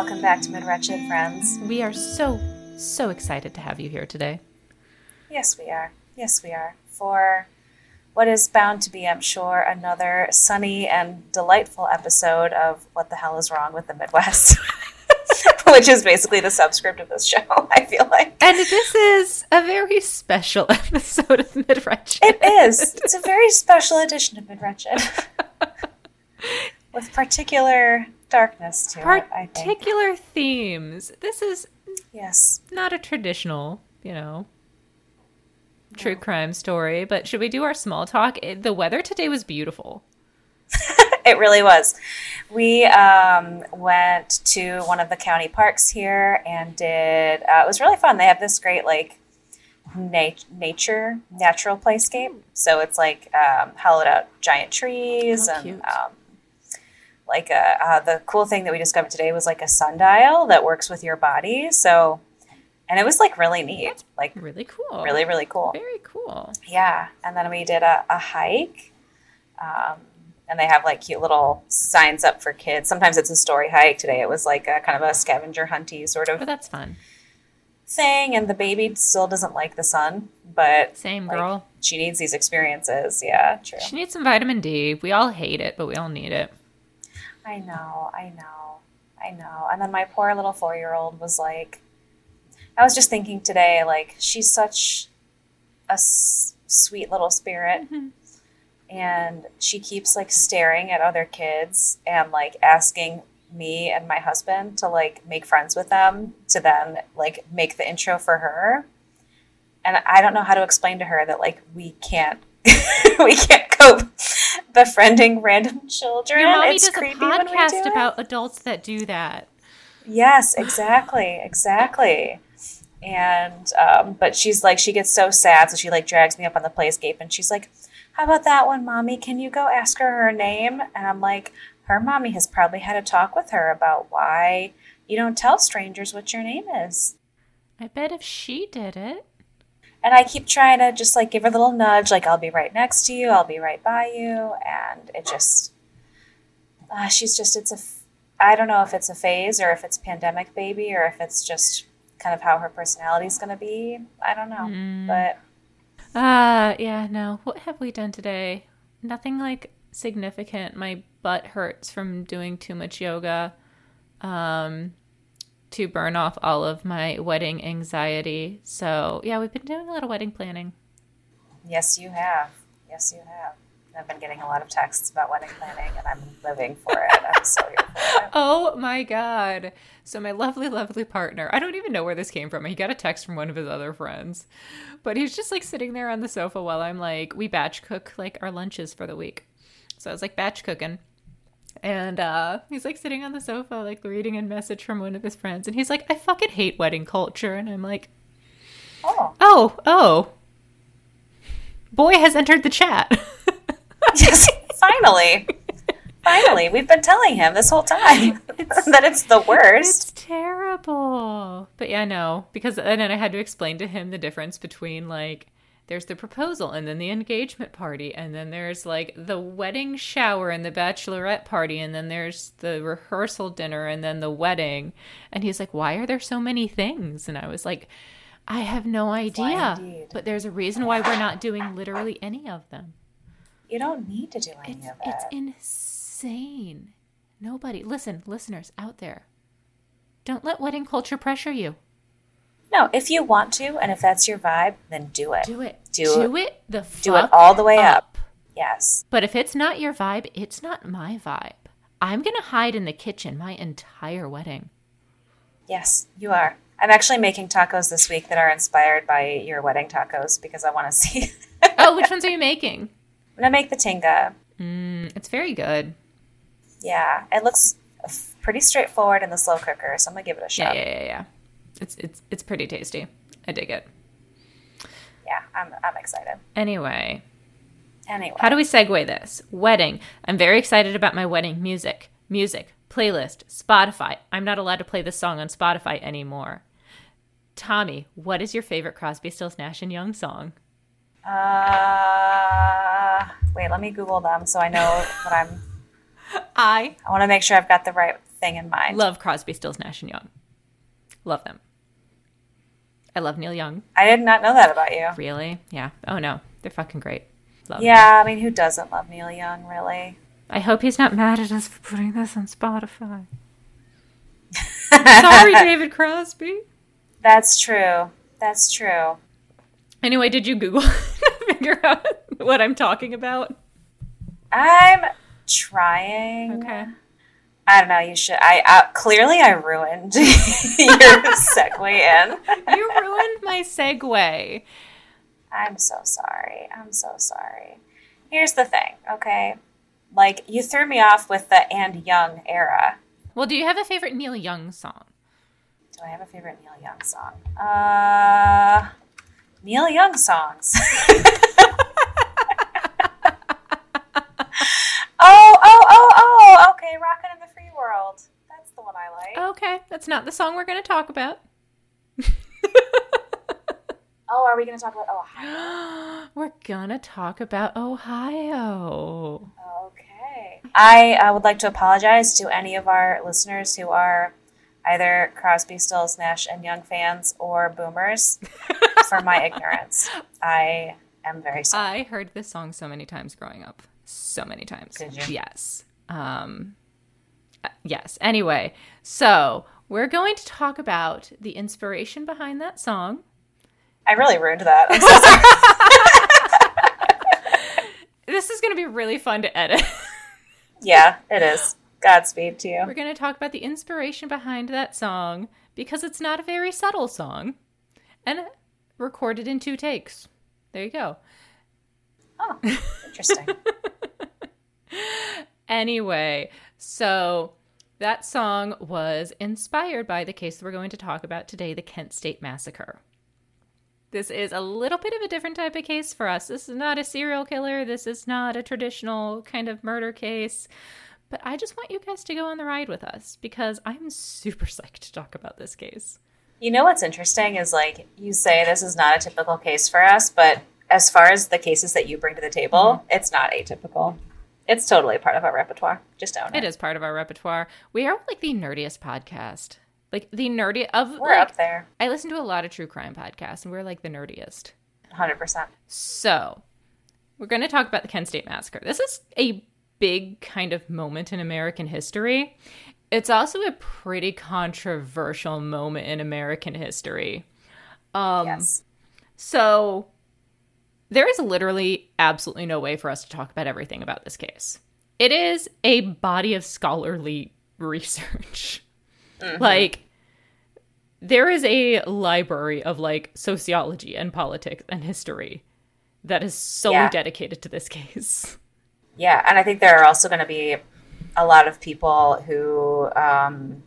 Welcome back to Mid Wretched Friends. We are so, so excited to have you here today. Yes, we are. Yes, we are. For what is bound to be, I'm sure, another sunny and delightful episode of What the Hell is Wrong with the Midwest, which is basically the subscript of this show, I feel like. And this is a very special episode of Mid Wretched. It is. It's a very special edition of Mid Wretched. With particular darkness to it, Particular themes. This is Yes. not a traditional, you know, true crime story, but should we do our small talk? It, the weather today was beautiful. It really was. We um, went to one of the county parks here and did. Uh, it was really fun. They have this great like nat- nature natural playscape. So it's like um, hollowed out giant trees Oh, and um, like a, uh, the cool thing that we discovered today was like a sundial that works with your body. So and it was like really neat, like Really cool. really really cool. Very cool. Yeah, and then we did a, a hike, um, and they have like cute little signs up for kids. Sometimes it's a story hike. Today it was like a kind of a scavenger hunty sort But of that's fun. thing. And the baby still doesn't like the sun, but Same like, girl. she needs these experiences. Yeah, true. She needs some vitamin D. We all hate it, but we all need it. I know, I know, I know. And then my poor little four year old was like, I was just thinking today, like, she's such a s- sweet little spirit. Mm-hmm. And she keeps like staring at other kids and like asking me and my husband to like make friends with them to then like make the intro for her. And I don't know how to explain to her that like we can't we can't cope befriending random children. Your mommy it's does a creepy do podcast about adults that do that. Yes, exactly, exactly. And um, but she's like she gets so sad, so she like drags me up on the playscape, and she's like, "How about that one, mommy? Can you go ask her her name?" And I'm like, "Her mommy has probably had a talk with her about why you don't tell strangers what your name is." I bet if she did it. And I keep trying to just like give her a little nudge, like I'll be right next to you, I'll be right by you, and it just, uh, she's just it's a I don't know if it's a phase or if it's pandemic baby or if it's just kind of how her personality is going to be. I don't know, but Uh, yeah, no. What have we done today? Nothing like significant. My butt hurts from doing too much yoga. Um, to burn off all of my wedding anxiety. So, yeah, we've been doing a little wedding planning. yes, you have, yes, you have. I've been getting a lot of texts about wedding planning, and I'm living for it. I'm so here for it. Oh my god. So my lovely, lovely partner, I don't even know where this came from. He got a text from one of his other friends. But he's just like sitting there on the sofa while I'm like, we batch cook like our lunches for the week. So I was like batch cooking. And uh he's like sitting on the sofa, like reading a message from one of his friends, and he's like, I fucking hate wedding culture. And I'm like, Oh, Oh, oh. Boy has entered the chat. yes, finally. Finally, we've been telling him this whole time that it's the worst. It's terrible. But yeah, no, because and then I had to explain to him the difference between like there's the proposal and then the engagement party and then there's like the wedding shower and the bachelorette party and then there's the rehearsal dinner and then the wedding. And he's like, "Why are there so many things?" And I was like, "I have no idea." But there's a reason why we're not doing literally any of them. You don't need to do any It's of it's insane. Nobody, listen, listeners out there, don't let wedding culture pressure you. No, if you want to, and if that's your vibe, then do it. Do it. Do Do it. The fuck. Do it all the way up. Yes. But if it's not your vibe, it's not my vibe. I'm gonna hide in the kitchen my entire wedding. Yes, you are. I'm actually making tacos this week that are inspired by your wedding tacos because I want to see. Oh, which ones are you making? I'm gonna make the tinga. Mm, it's very good. Yeah, it looks pretty straightforward in the slow cooker, so I'm gonna give it a Yeah, shot. yeah, yeah, yeah. It's it's it's pretty tasty. I dig it. Yeah, I'm I'm excited. Anyway, Anyway, How do we segue this? Wedding. I'm very excited about my wedding music. Music, playlist, Spotify. I'm not allowed to play this song on Spotify anymore. Tommy, what is your favorite Crosby, Stills, Nash and Young song? uh, wait, let me Google them so I know what I'm. I I want to make sure I've got the right thing in mind. Love Crosby, Stills, Nash, and Young. Love them. I love Neil Young. I did not know that about you. Really? Yeah. Oh no, they're fucking great. Love. Yeah, I mean, who doesn't love Neil Young, really? I hope he's not mad at us for putting this on Spotify. Sorry, David Crosby. That's true. That's true. Anyway, did you Google to figure out what I'm talking about? I'm trying. Okay. I don't know. You should. I uh, clearly I ruined your segue in. You ruined my segue. I'm so sorry. I'm so sorry. Here's the thing, okay? Like you threw me off with the and Young era. Well, do you have a favorite Neil Young song? Do I have a favorite Neil Young song? Uh, Neil Young songs. oh, oh, oh, oh. Okay, "Rockin' in the Free World." That's the one I like. Okay, that's not the song we're going to talk about. Oh, are we going to talk about Ohio? we're going to talk about Ohio. Okay. I uh, would like to apologize to any of our listeners who are either Crosby, Stills, Nash, and Young fans or boomers for my ignorance. I am very sorry. I heard this song so many times growing up. So many times. Did you? Yes. Um, uh, yes. Anyway, so we're going to talk about the inspiration behind that song. I really ruined that. I'm so sorry. This is going to be really fun to edit. yeah, it is. Godspeed to you. We're going to talk about the inspiration behind that song because it's not a very subtle song and recorded in two takes. There you go. Oh, interesting. Anyway, so that song was inspired by the case that we're going to talk about today the Kent State Massacre. This is a little bit of a different type of case for us. This is not a serial killer. This is not a traditional kind of murder case. But I just want you guys to go on the ride with us because I'm super psyched to talk about this case. You know what's interesting is like you say this is not a typical case for us, but as far as the cases that you bring to the table, mm-hmm. it's not atypical. It's totally part of our repertoire. Just own it. It is part of our repertoire. We are like the nerdiest podcast. Like the nerdy of We're like, up there, I listen to a lot of true crime podcasts and we're like the nerdiest. hundred percent. So, we're going to talk about the Kent State Massacre. This is a big kind of moment in American history. It's also a pretty controversial moment in American history. Um, Yes. So, there is literally absolutely no way for us to talk about everything about this case. It is a body of scholarly research. Like, there is a library of like sociology and politics and history that is solely Yeah. dedicated to this case. Yeah, and I think there are also going to be a lot of people who um,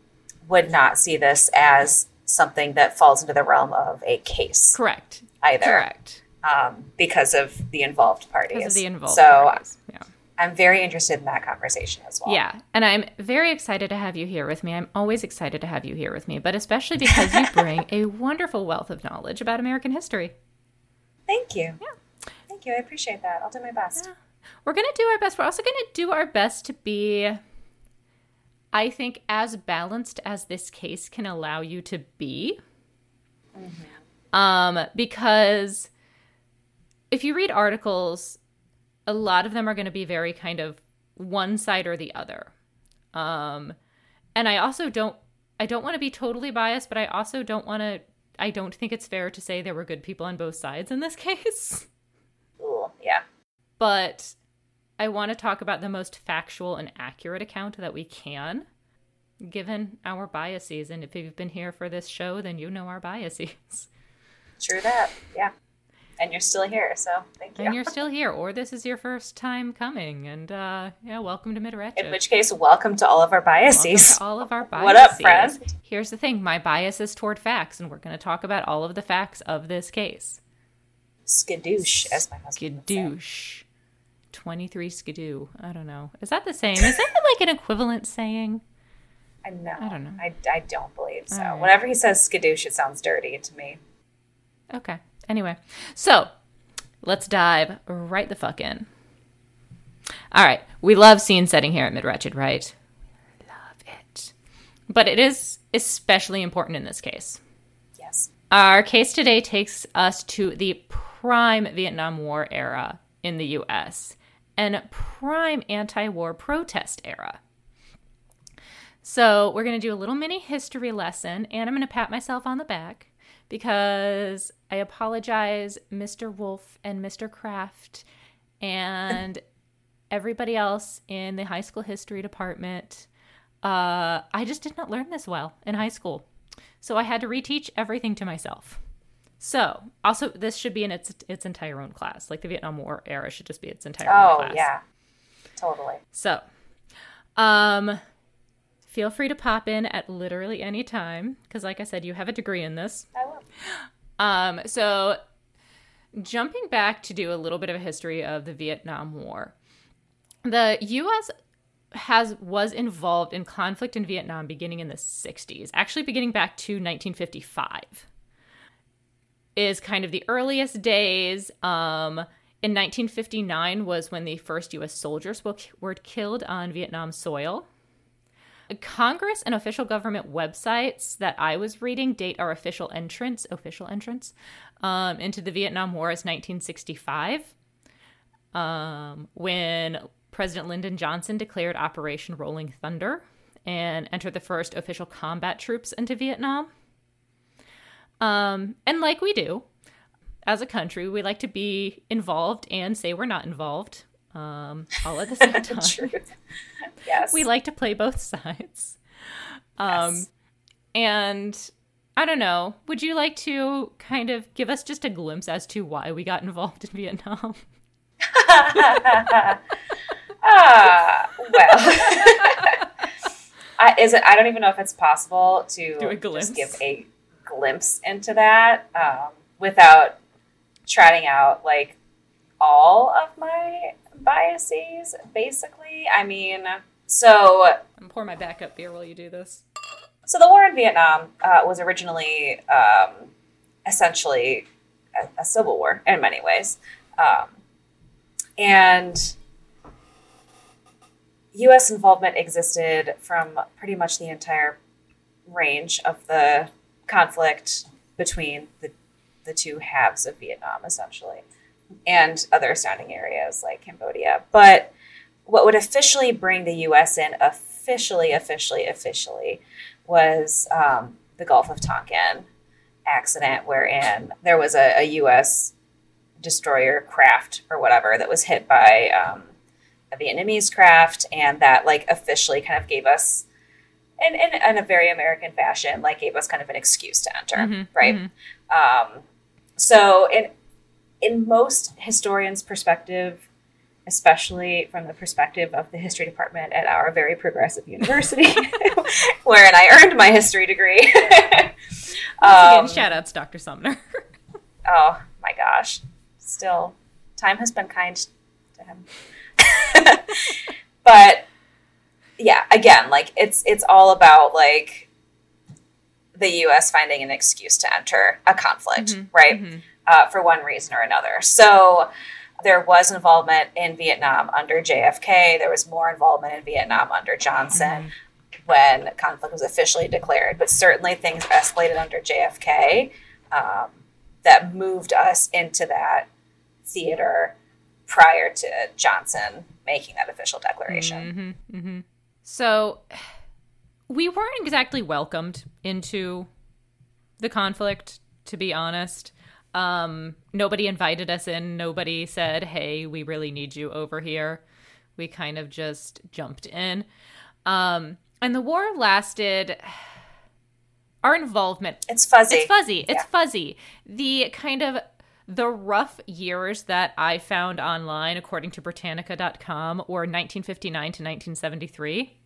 would not see this as something that falls into the realm of a case Correct. either, Correct. Um, because of the involved parties. Because of the involved so parties. Yeah. I'm very interested in that conversation as well. Yeah, and I'm very excited to have you here with me. I'm always excited to have you here with me, but especially because you bring a wonderful wealth of knowledge about American history. Thank you. Yeah. Thank you. I appreciate that. I'll do my best. We're going to do our best. We're also going to do our best to be, I think, as balanced as this case can allow you to be. Um, because if you read articles, a lot of them are going to be very kind of one side or the other. Um, and I also don't, I don't want to be totally biased, but I also don't want to, I don't think it's fair to say there were good people on both sides in this case. Ooh, yeah. but I want to talk about the most factual and accurate account that we can, given our biases. And if you've been here for this show, then you know our biases. True that. Yeah. And you're still here, so thank you. And you're still here, or this is your first time coming. And uh, yeah, welcome to Mid In which case, welcome to all of our biases. all of our biases. What up, friend? Here's the thing my bias is toward facts, and we're going to talk about all of the facts of this case. Skadoosh, as my husband. Skadoosh. 23 skidoo. I don't know. Is that the same? Is that like an equivalent saying? I know. I don't know. I, I don't believe so. Right. Whenever he says skadoosh, it sounds dirty to me. Okay. Anyway, so let's dive right the fuck in. All right. We love scene setting here at Mid Wretched, right? Love it. but it is especially important in this case. Yes. Our case today takes us to the prime Vietnam War era in the US and prime anti war protest era. So, we're going to do a little mini history lesson, and I'm going to pat myself on the back because I apologize, Mr. Wolf and Mr. Kraft, and everybody else in the high school history department. Uh, I just did not learn this well in high school. So I had to reteach everything to myself. So, also, this should be in its its entire own class. Like the Vietnam War era should just be its entire oh, own class. Oh yeah. Totally. So, um, feel free to pop in at literally any time because, like I said, you have a degree in this. I will. Um, so, jumping back to do a little bit of a history of the Vietnam War, the U.S. has was involved in conflict in Vietnam beginning in the 60s, actually beginning back to 1955 is kind of the earliest days. Um, in 1959 was when the first U.S. soldiers were killed on Vietnam soil. Congress and official government websites that I was reading date our official entrance, official entrance, um, into the Vietnam War as 1965, um, when President Lyndon Johnson declared Operation Rolling Thunder and entered the first official combat troops into Vietnam. Um, and like we do as a country, we like to be involved and say we're not involved um, all at the same time. yes. We like to play both sides. Um, yes. And I don't know, would you like to kind of give us just a glimpse as to why we got involved in Vietnam? uh, well, I, is it? I don't even know if it's possible to just give a glimpse into that um, without trotting out like all of my biases, basically. I mean, so. I'm pour my backup beer while you do this. So the war in Vietnam uh, was originally um, essentially a, a, civil war in many ways. Um, and U.S. involvement existed from pretty much the entire range of the conflict between the, the two halves of Vietnam, essentially, and other surrounding areas like Cambodia. But what would officially bring the U.S. in, officially, officially, officially, was um, the Gulf of Tonkin accident, wherein there was a, a U.S. destroyer craft or whatever that was hit by um, a Vietnamese craft, and that like officially kind of gave us in, in, in, a very American fashion, like gave us kind of an excuse to enter, mm-hmm, right? Mm-hmm. Um, so in in most historians' perspective, especially from the perspective of the history department at our very progressive university, wherein I earned my history degree. um, again, shout outs, Dr. Sumner. oh my gosh. Still, time has been kind to him. but yeah, again, like it's it's all about like the U.S. finding an excuse to enter a conflict, mm-hmm. right? Mm-hmm. Uh, for one reason or another. So there was involvement in Vietnam under JFK. There was more involvement in Vietnam under Johnson mm-hmm. when conflict was officially declared. But certainly things escalated under JFK um, that moved us into that theater prior to Johnson making that official declaration. Mm-hmm. Mm-hmm. So we weren't exactly welcomed into the conflict, to be honest. Um, nobody invited us in. Nobody said, hey, we really need you over here. We kind of just jumped in. Um, and the war lasted. Our involvement. It's fuzzy. It's fuzzy. It's yeah. fuzzy. The kind of the rough years that I found online, according to Britannica.com, were 1959 to 1973.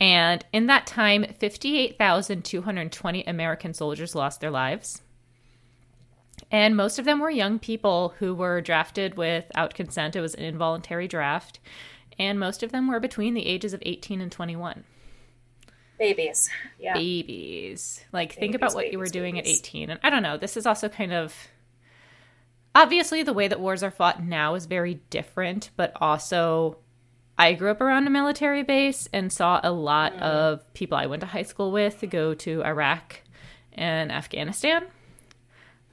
And in that time, 58,220 American soldiers lost their lives. And most of them were young people who were drafted without consent. It was an involuntary draft. And most of them were between the ages of 18 and 21. Babies. Yeah. Babies. Like, babies, think about what babies, you were doing babies. at 18. And I don't know, this is also kind of obviously the way that wars are fought now is very different, but also I grew up around a military base and saw a lot mm. of people I went to high school with go to Iraq and Afghanistan.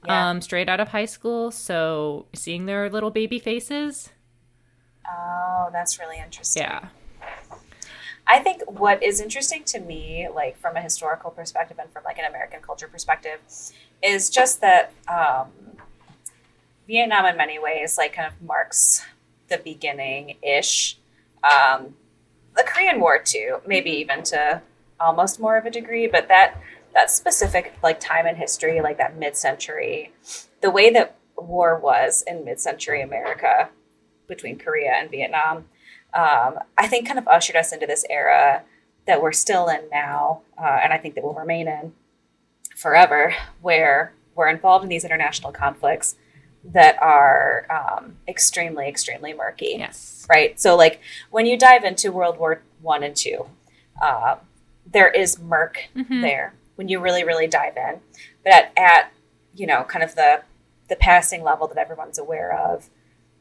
Yeah. Um, straight out of high school, so seeing their little baby faces. Oh, that's really interesting. Yeah. I think what is interesting to me, like from a historical perspective and from like an American culture perspective, is just that um, Vietnam, in many ways, like kind of marks the beginning ish. Um, the Korean War too, maybe even to almost more of a degree, but that that specific like time in history, like that mid-century, the way that war was in mid-century America between Korea and Vietnam, um, I think kind of ushered us into this era that we're still in now, uh, and I think that will remain in forever, where we're involved in these international conflicts that are um, extremely, extremely murky. Yes. Right. So, like when you dive into World War One and Two, uh, there is murk mm-hmm. there when you really, really dive in. But at, at you know, kind of the the passing level that everyone's aware of,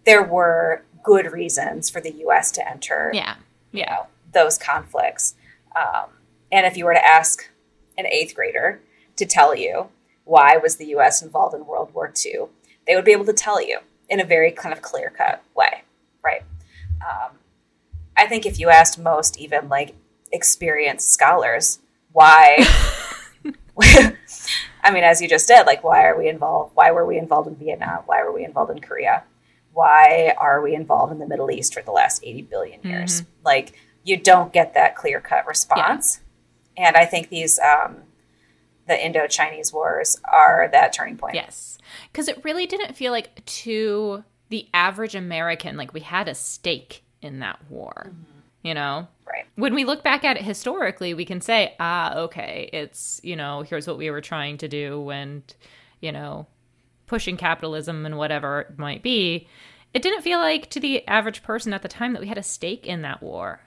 there were good reasons for the U.S. to enter. Yeah, yeah, you know, those conflicts. Um, and if you were to ask an eighth grader to tell you why was the U.S. involved in World War II, they would be able to tell you in a very kind of clear cut way, right? Um, I think if you asked most even like experienced scholars why I mean, as you just did, like, why are we involved? Why were we involved in Vietnam? Why were we involved in Korea? Why are we involved in the Middle East for the last 80 billion years? Mm-hmm. Like, you don't get that clear cut response. Yeah. And I think these, um, the Indo Chinese wars are that turning point. Yes. Because it really didn't feel like to the average American, like we had a stake in that war. Mm-hmm. You know? Right. When we look back at it historically, we can say, ah, okay, it's, you know, here's what we were trying to do and, you know, pushing capitalism and whatever it might be. It didn't feel like to the average person at the time that we had a stake in that war.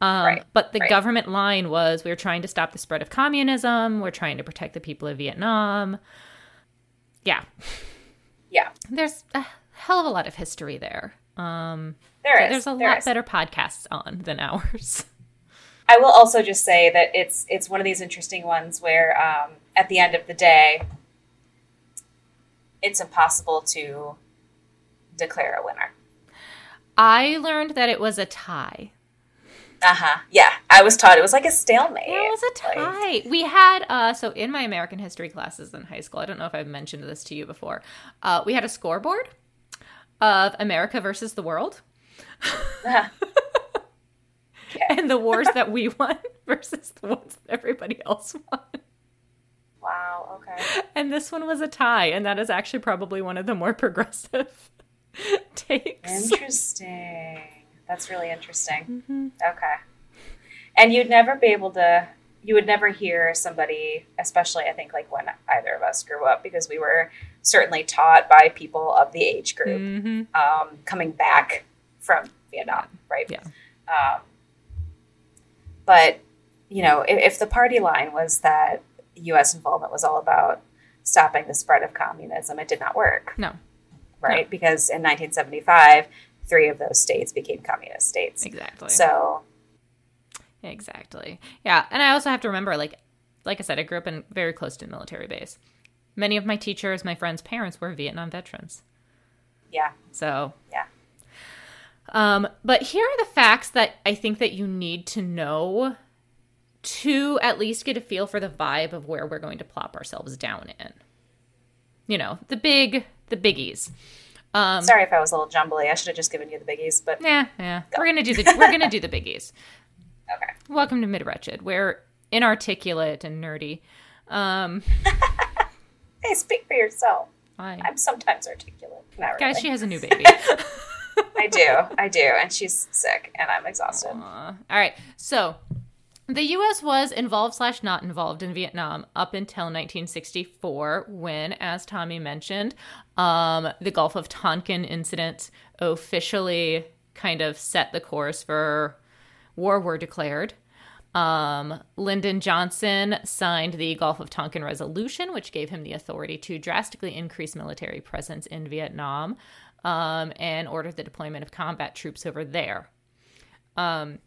Um, right. But the right. government line was we are trying to stop the spread of communism. We're trying to protect the people of Vietnam. Yeah. Yeah. There's a hell of a lot of history there. Um, there is. There's a there lot is. better podcasts on than ours. I will also just say that it's it's one of these interesting ones where um, at the end of the day, it's impossible to declare a winner. I learned that it was a tie. Uh huh. Yeah, I was taught it was like a stalemate. It was a tie. Like... We had uh, so in my American history classes in high school. I don't know if I've mentioned this to you before. Uh, we had a scoreboard of America versus the world. And the wars that we won versus the ones that everybody else won. Wow, okay. And this one was a tie, and that is actually probably one of the more progressive takes. Interesting. That's really interesting. Mm-hmm. Okay. And you'd never be able to you would never hear somebody, especially I think like when either of us grew up, because we were certainly taught by people of the age group mm-hmm. um, coming back from Vietnam, right? Yeah. Um, but you know, if, if, the party line was that U.S. involvement was all about stopping the spread of communism, it did not work. No. Right, no. because in 1975, three of those states became communist states. Exactly. So Exactly. Yeah, and I also have to remember, like, like I said, I grew up in very close to a military base. Many of my teachers, my friends' parents were Vietnam veterans. Yeah. So. Yeah. Um, but here are the facts that I think that you need to know to at least get a feel for the vibe of where we're going to plop ourselves down in. You know, the big, the biggies. Um, Sorry if I was a little jumbly. I should have just given you the biggies, but yeah, yeah. Go. We're gonna do the we're gonna do the biggies. Okay. Welcome to Mid Wretched. We're inarticulate and nerdy. Um, hey, speak for yourself. I, I'm sometimes articulate. Not Guys, really. she has a new baby. I do. I do. And she's sick and I'm exhausted. Aww. All right. So the U.S. was involved slash not involved in Vietnam up until 1964, when, as Tommy mentioned, um, the Gulf of Tonkin incident officially kind of set the course for war were declared. Um, Lyndon Johnson signed the Gulf of Tonkin Resolution, which gave him the authority to drastically increase military presence in Vietnam um, and ordered the deployment of combat troops over there. Um,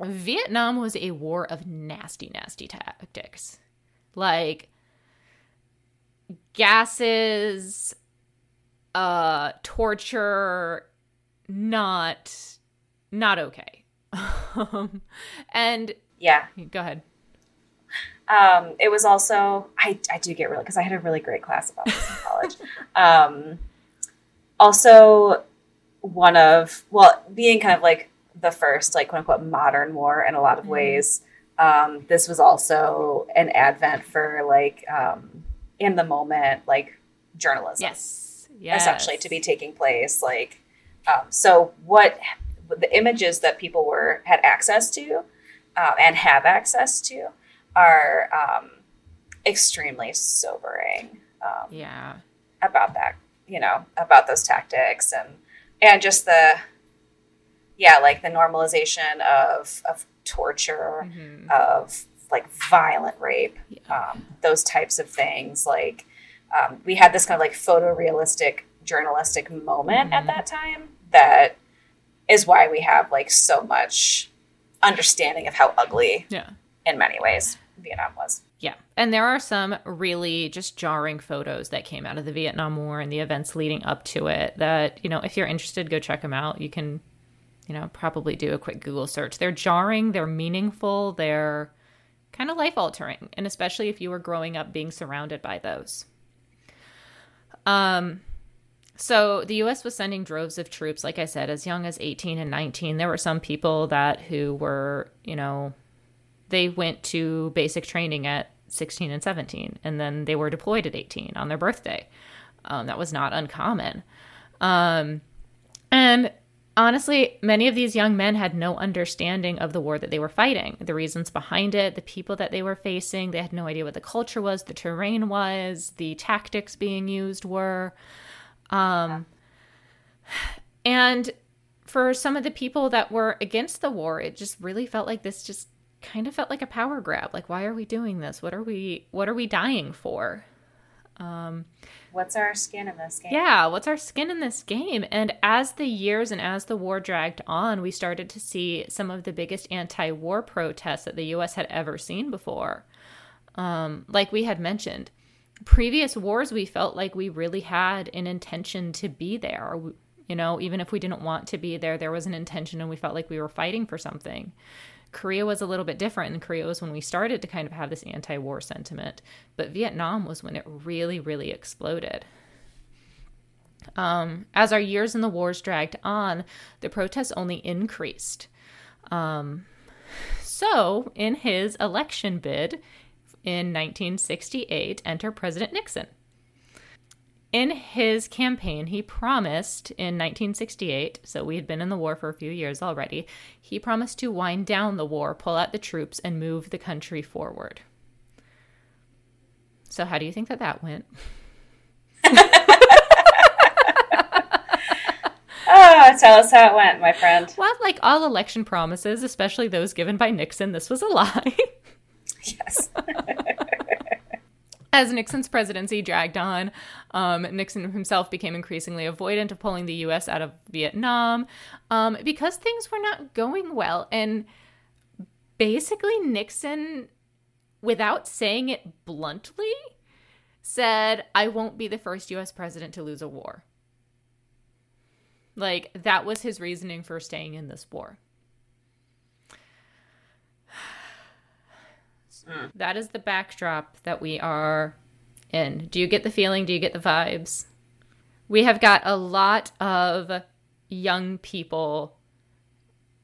Vietnam was a war of nasty, nasty tactics. Like gases, uh, torture, not not okay. and yeah, go ahead. Um, it was also I, I do get really because I had a really great class about this in college. um, also, one of well, being kind of like the first like quote unquote modern war in a lot of mm-hmm. ways. Um, this was also an advent for like um, in the moment like journalism. Yes, yes. essentially to be taking place. Like, um, so what the images that people were had access to uh, and have access to are um, extremely sobering. Um, yeah, about that, you know, about those tactics and and just the yeah, like the normalization of of torture, mm-hmm. of like violent rape, yeah. um, those types of things. Like um, we had this kind of like photorealistic journalistic moment mm-hmm. at that time that is why we have like so much understanding of how ugly, yeah, in many ways Vietnam was. Yeah. And there are some really just jarring photos that came out of the Vietnam War and the events leading up to it that, you know, if you're interested, go check them out. You can, you know, probably do a quick Google search. They're jarring, they're meaningful, they're kind of life altering, and especially if you were growing up being surrounded by those. Um, so the US was sending droves of troops, like I said, as young as 18 and 19. There were some people that who were, you know, they went to basic training at 16 and 17, and then they were deployed at 18 on their birthday. Um, that was not uncommon. Um, and honestly, many of these young men had no understanding of the war that they were fighting, the reasons behind it, the people that they were facing. They had no idea what the culture was, the terrain was, the tactics being used were. Um, and for some of the people that were against the war, it just really felt like this just kind of felt like a power grab. Like, why are we doing this? What are we what are we dying for? Um, what's our skin in this game? Yeah, what's our skin in this game? And as the years and as the war dragged on, we started to see some of the biggest anti-war protests that the U.S. had ever seen before. Um, like we had mentioned, previous wars, we felt like we really had an intention to be there. You know, even if we didn't want to be there, there was an intention, and we felt like we were fighting for something. Korea was a little bit different, and Korea was when we started to kind of have this anti war sentiment. But Vietnam was when it really, really exploded. Um, as our years in the wars dragged on, the protests only increased. Um, so, in his election bid in 1968, enter President Nixon. In his campaign, he promised in 1968, so we had been in the war for a few years already, he promised to wind down the war, pull out the troops, and move the country forward. So, how do you think that that went? oh, tell us how it went, my friend. Well, like all election promises, especially those given by Nixon, this was a lie. yes. As Nixon's presidency dragged on, um, Nixon himself became increasingly avoidant of pulling the U.S. out of Vietnam um, because things were not going well. And basically, Nixon, without saying it bluntly, said, I won't be the first U.S. president to lose a war. Like, that was his reasoning for staying in this war. Mm. That is the backdrop that we are in. Do you get the feeling? Do you get the vibes? We have got a lot of young people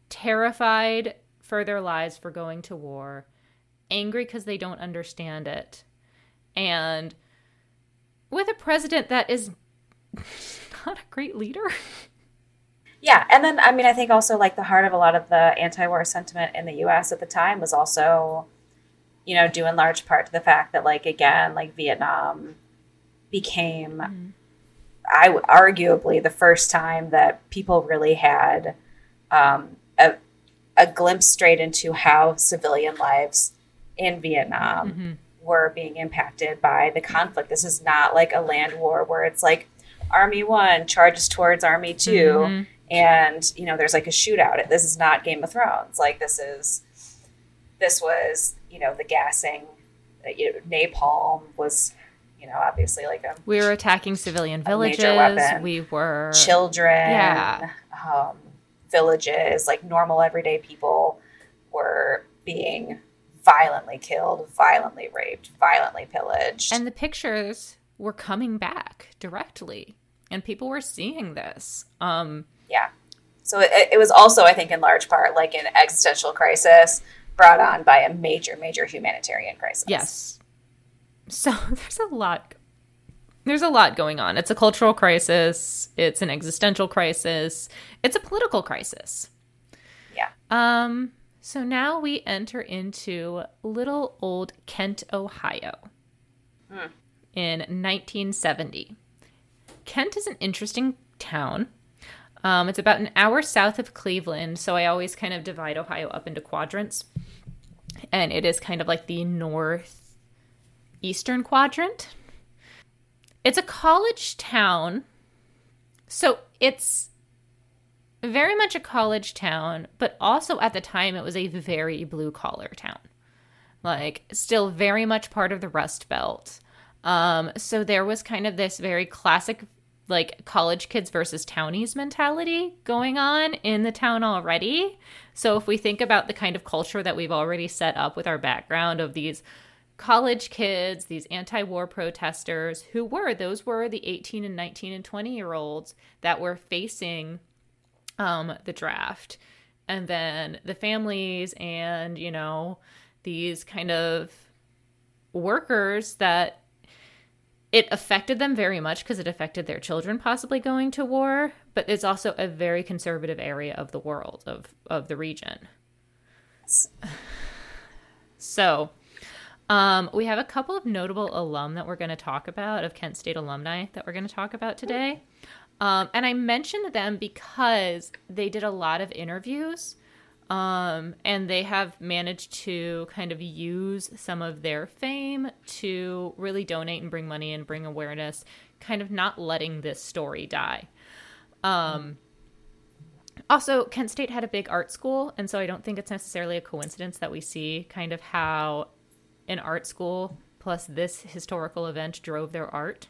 terrified for their lives for going to war, angry because they don't understand it, and with a president that is not a great leader. Yeah, and then I mean I think also like the heart of a lot of the anti-war sentiment in the US at the time was also you know, due in large part to the fact that, like, again, like Vietnam became, mm-hmm. I arguably the first time that people really had um, a, a glimpse straight into how civilian lives in Vietnam mm-hmm. were being impacted by the conflict. This is not like a land war where it's like Army One charges towards Army 2 mm-hmm. and you know there's like a shootout this is not game of thrones like this is this was you know the gassing uh, you know, napalm was you know obviously like a we were attacking civilian villages. we were children Yeah. um, villages like normal everyday people were being violently killed violently raped violently pillaged. And the pictures were coming back directly and people were seeing this. Um yeah. So it, it was also i think in large part like an existential crisis brought on by a major major humanitarian crisis. Yes. So there's a lot there's a lot going on. It's a cultural crisis. It's an existential crisis. It's a political crisis. Yeah. Um so now we enter into little old kent ohio. Hmm. in 1970 kent is an interesting town um, it's about an hour south of cleveland so i always kind of divide ohio up into quadrants. And it is kind of like the north eastern quadrant. It's a college town. So it's very much a college town but also at the time it was a very blue collar town. Like still very much part of the rust belt. Um, so there was kind of this very classic like college kids versus townies mentality going on in the town already so if we think about the kind of culture that we've already set up with our background of these college kids, these anti war protesters, who were, those were the 18 and 19 and 20 year olds that were facing um, the draft. And then the families and, you know, these kind of workers that it affected them very much because it affected their children possibly going to war, but it's also a very conservative area of the world, of, of the region. So, um, we have a couple of notable alum that we're going to talk about, of Kent State alumni that we're going to talk about today. Um, and I mentioned them because they did a lot of interviews um, and they have managed to kind of use some of their fame to really donate and bring money and bring awareness, kind of not letting this story die. Um, also, Kent State had a big art school, and so I don't think it's necessarily a coincidence that we see kind of how an art school plus this historical event drove their art.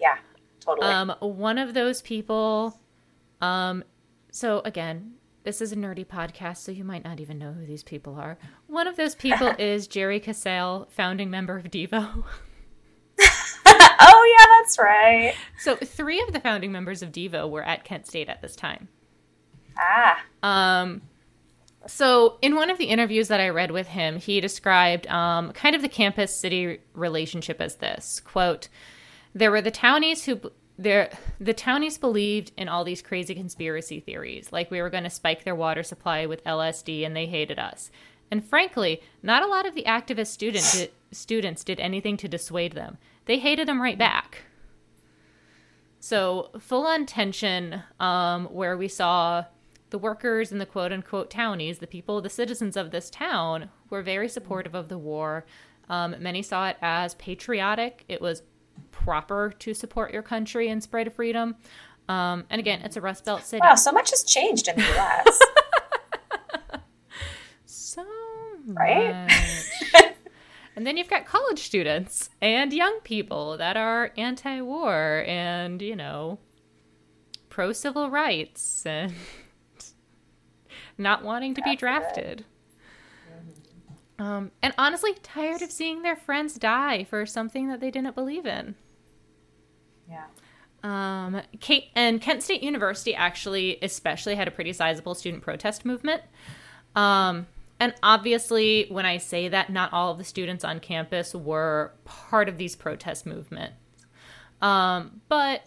Yeah, totally. Um, one of those people, um, so again, this is a nerdy podcast, so you might not even know who these people are. One of those people is Jerry Casale, founding member of Devo. oh yeah, that's right. So three of the founding members of Devo were at Kent State at this time. Ah, Um, so in one of the interviews that I read with him, he described um, kind of the campus city relationship as this quote: "There were the townies who." There, the townies believed in all these crazy conspiracy theories, like we were going to spike their water supply with LSD, and they hated us. And frankly, not a lot of the activist student students did anything to dissuade them. They hated them right back. So full on tension, um, where we saw the workers and the quote unquote townies, the people, the citizens of this town, were very supportive of the war. Um, many saw it as patriotic. It was proper to support your country and spread of freedom. Um, and again, it's a Rust Belt city. wow, so much has changed in the U.S. So Right? and then you've got college students and young people that are anti war and, you know, pro civil rights and not wanting to be drafted. Um, and honestly, tired of seeing their friends die for something that they didn't believe in. yeah. Um, Kate and Kent State University actually, especially, had a pretty sizable student protest movement. Um, and obviously, when I say that, not all of the students on campus were part of these protest movements. Um, but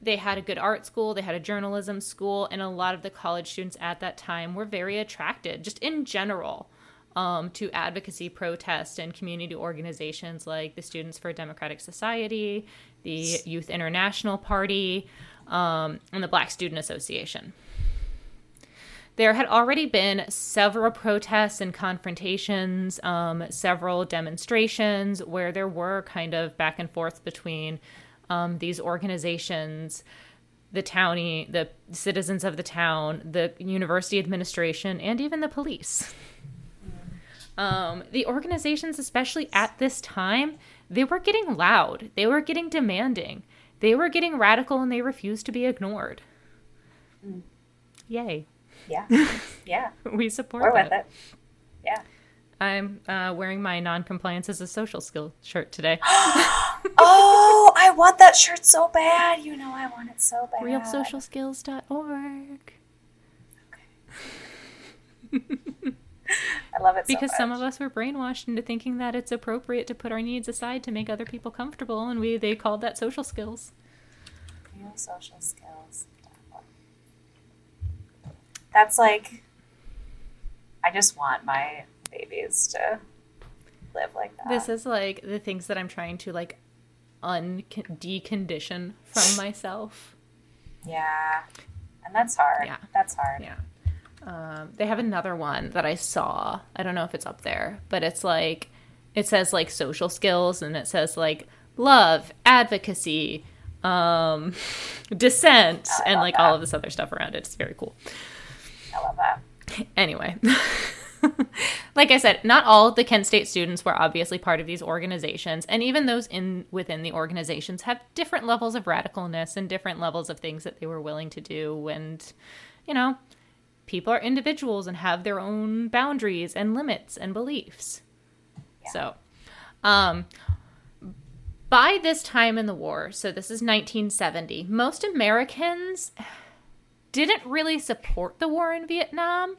they had a good art school, they had a journalism school, and a lot of the college students at that time were very attracted, just in general, um, to advocacy protests and community organizations like the Students for a Democratic Society, the Youth International Party, um, and the Black Student Association. There had already been several protests and confrontations, um, several demonstrations where there were kind of back and forth between um, these organizations. the townie, the citizens of the town, the university administration, and even the police. Um, the organizations, especially at this time, they were getting loud. They were getting demanding. They were getting radical and they refused to be ignored. Mm. Yay. Yeah. Yeah. we support We're that. with it. Yeah. I'm uh, wearing my non-compliance as a social skill shirt today. oh, I want that shirt so bad. You know I want it so bad. Realsocialskills.org. Okay. I love it because so some of us were brainwashed into thinking that it's appropriate to put our needs aside to make other people comfortable, and we they called that social skills. Real social skills. That's like, I just want my babies to live like that. This is like the things that I'm trying to like un decondition from myself. Yeah, and that's hard. Yeah, that's hard. Yeah. Um, they have another one that I saw. I don't know if it's up there, but it's like it says like social skills and it says like love, advocacy, um, dissent, and like that. all of this other stuff around it. It's very cool. I love that. Anyway. like I said, not all the Kent State students were obviously part of these organizations, and even those in within the organizations have different levels of radicalness and different levels of things that they were willing to do. And you know, people are individuals and have their own boundaries and limits and beliefs. Yeah. So, um, by this time in the war, so this is 1970, most Americans didn't really support the war in Vietnam,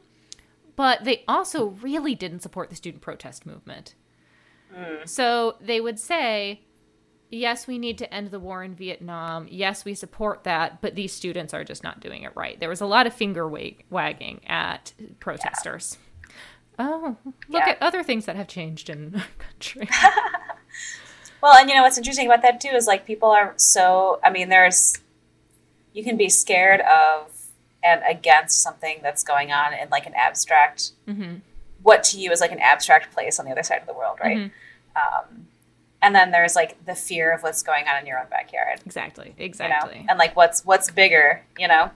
but they also really didn't support the student protest movement. Mm. So they would say, yes, we need to end the war in Vietnam. Yes, we support that, but these students are just not doing it right. There was a lot of finger wag- wagging at protesters. Yeah. Oh, look yeah. at other things that have changed in our country. well, and you know what's interesting about that too is like people are so, I mean, there's, you can be scared of and against something that's going on in like an abstract, mm-hmm. what to you is like an abstract place on the other side of the world, right? Mm-hmm. Um, and then there's like the fear of what's going on in your own backyard. Exactly. Exactly. You know? And like what's what's bigger, you know?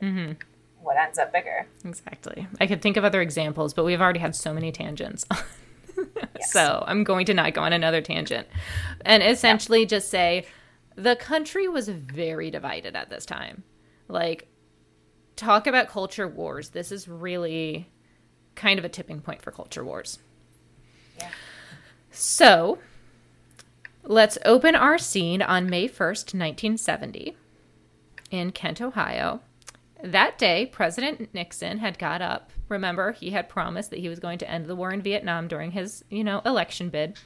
Mm-hmm. What ends up bigger? Exactly. I could think of other examples, but we've already had so many tangents. yes. So I'm going to not go on another tangent, and essentially yeah. just say the country was very divided at this time. Like, talk about culture wars. This is really kind of a tipping point for culture wars. Yeah. So, Let's open our scene on May 1st, 1970, in Kent, Ohio. That day, President Nixon had got up. Remember, he had promised that he was going to end the war in Vietnam during his, you know, election bid.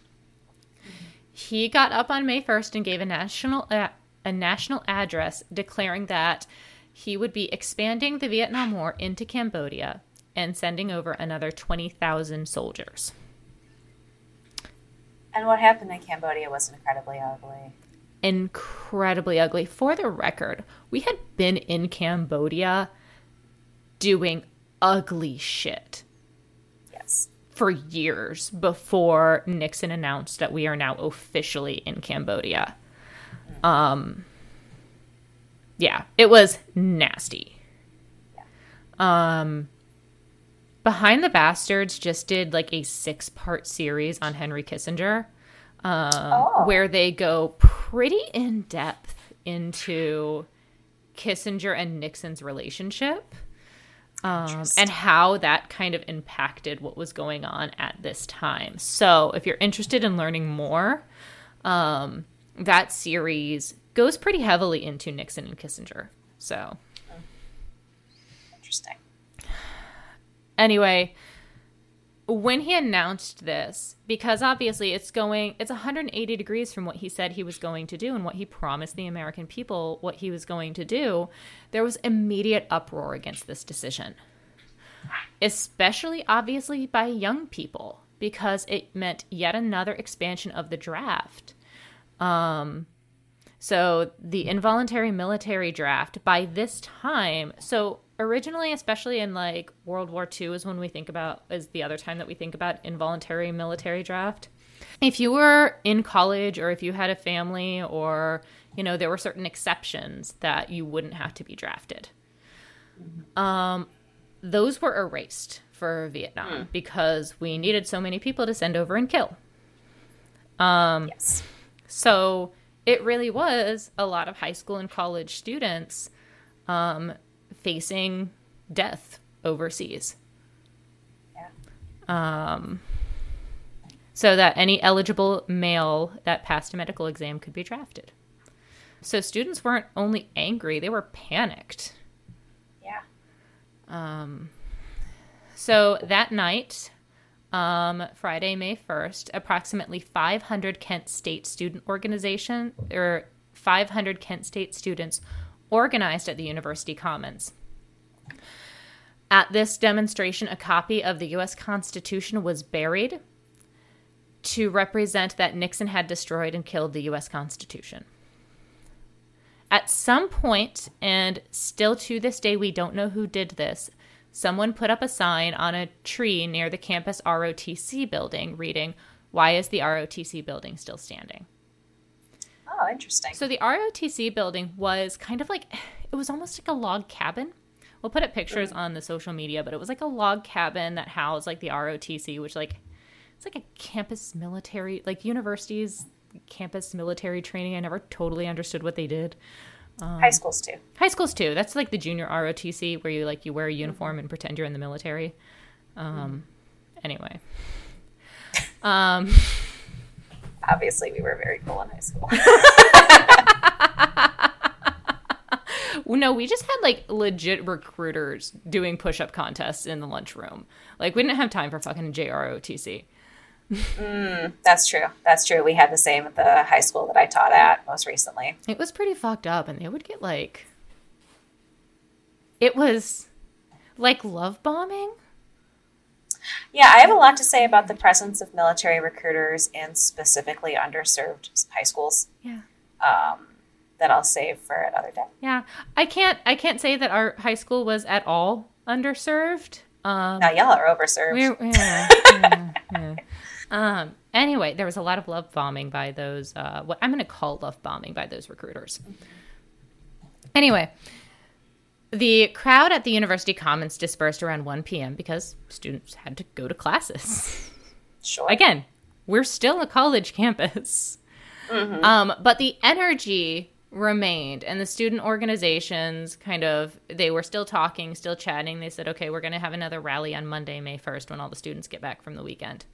He got up on May 1st and gave a national uh, a national address declaring that he would be expanding the Vietnam War into Cambodia and sending over another 20,000 soldiers. And what happened in Cambodia was incredibly ugly. Incredibly ugly. For the record, we had been in Cambodia doing ugly shit. Yes. For years before Nixon announced that we are now officially in Cambodia. Mm-hmm. Um yeah, it was nasty. Yeah. Um Behind the Bastards just did like a six part series on Henry Kissinger, um, oh. where they go pretty in depth into Kissinger and Nixon's relationship. Um, and how that kind of impacted what was going on at this time. So, if you're interested in learning more, um, that series goes pretty heavily into Nixon and Kissinger. So, interesting anyway, when he announced this, because obviously it's going, it's 180 degrees from what he said he was going to do and what he promised the American people what he was going to do, there was immediate uproar against this decision. Especially, obviously, by young people, because it meant yet another expansion of the draft. Um, so the involuntary military draft by this time, so originally, especially in like World War II, is when we think about is the other time that we think about involuntary military draft. If you were in college or if you had a family or you know, there were certain exceptions that you wouldn't have to be drafted. Um, those were erased for Vietnam because we needed so many people to send over and kill. Um, Yes. so it really was a lot of high school and college students um, facing death overseas. Yeah. Um, so that any eligible male that passed a medical exam could be drafted. So students weren't only angry, they were panicked. Yeah. Um, so that night, um, Friday, May 1st, approximately 500 Kent State student organization or 500 Kent State students organized at the University Commons. At this demonstration, a copy of the U.S. Constitution was buried to represent that Nixon had destroyed and killed the U.S. Constitution. At some point, and still to this day, we don't know who did this, someone put up a sign on a tree near the campus ROTC building reading, Why is the ROTC building still standing? Oh, interesting. So the ROTC building was kind of like, it was almost like a log cabin. We'll put up pictures on the social media, but it was like a log cabin that housed like the ROTC, which like, it's like a campus military, like universities campus military training. I never totally understood what they did. High schools too. High schools too. That's like the junior ROTC where you like you wear a uniform and pretend you're in the military. Um, anyway, um, Obviously, we were very cool in high school. no, we just had like legit recruiters doing push-up contests in the lunchroom. Like we didn't have time for fucking JROTC. Mm, that's true. That's true. We had the same at the high school that I taught at most recently. It was pretty fucked up, and they would get like, it was like love bombing. Yeah, I have a lot to say about the presence of military recruiters in specifically underserved high schools Yeah. um, that I'll save for another day. Yeah, I can't. I can't say that our high school was at all underserved. Um, Now, y'all are overserved. we're, yeah, yeah, yeah. Um. Anyway, there was a lot of love bombing by those. Uh, what I'm going to call love bombing by those recruiters. Anyway, the crowd at the University Commons dispersed around 1 p.m. because students had to go to classes. sure. Again, we're still a college campus. Um, but the energy remained and the student organizations kind of they were still talking still chatting they said okay we're going to have another rally on monday may 1st when all the students get back from the weekend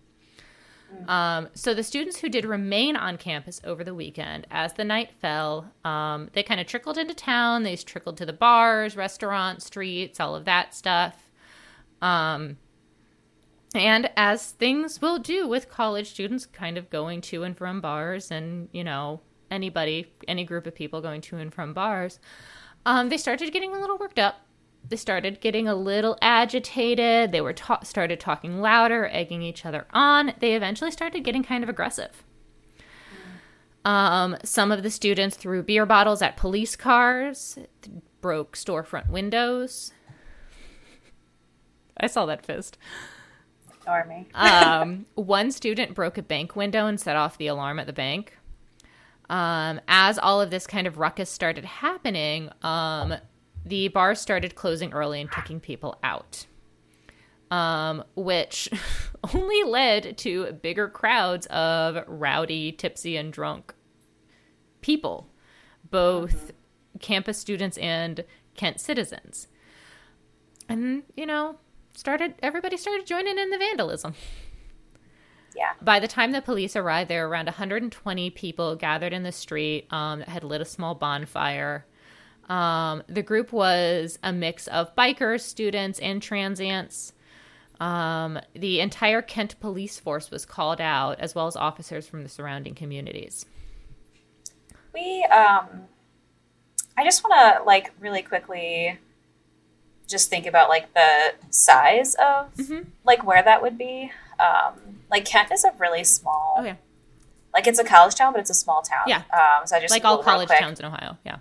um, so the students who did remain on campus over the weekend as the night fell um, they kind of trickled into town they trickled to the bars restaurants streets all of that stuff um, and as things will do with college students kind of going to and from bars and, you know, anybody, any group of people going to and from bars, um, they started getting a little worked up. They started getting a little agitated. They were ta- started talking louder, egging each other on. They eventually started getting kind of aggressive. Um, some of the students threw beer bottles at police cars, broke storefront windows. I saw that fist. Me. um, one student broke a bank window and set off the alarm at the bank. Um, as all of this kind of ruckus started happening, um, the bars started closing early and kicking people out, um, which only led to bigger crowds of rowdy, tipsy, and drunk people, both campus students and Kent citizens. And, you know, started everybody started joining in the vandalism. Yeah. By the time the police arrived, there were around 120 people gathered in the street um, that had lit a small bonfire. Um, the group was a mix of bikers, students, and transients. Um, the entire Kent police force was called out, as well as officers from the surrounding communities. We, um, I just want to like really quickly just think about like the size of like where that would be. Um, like Kent is a really small, Oh yeah, like it's a college town, but it's a small town. Yeah. Um, so I just like all college quick. towns in Ohio. Yeah.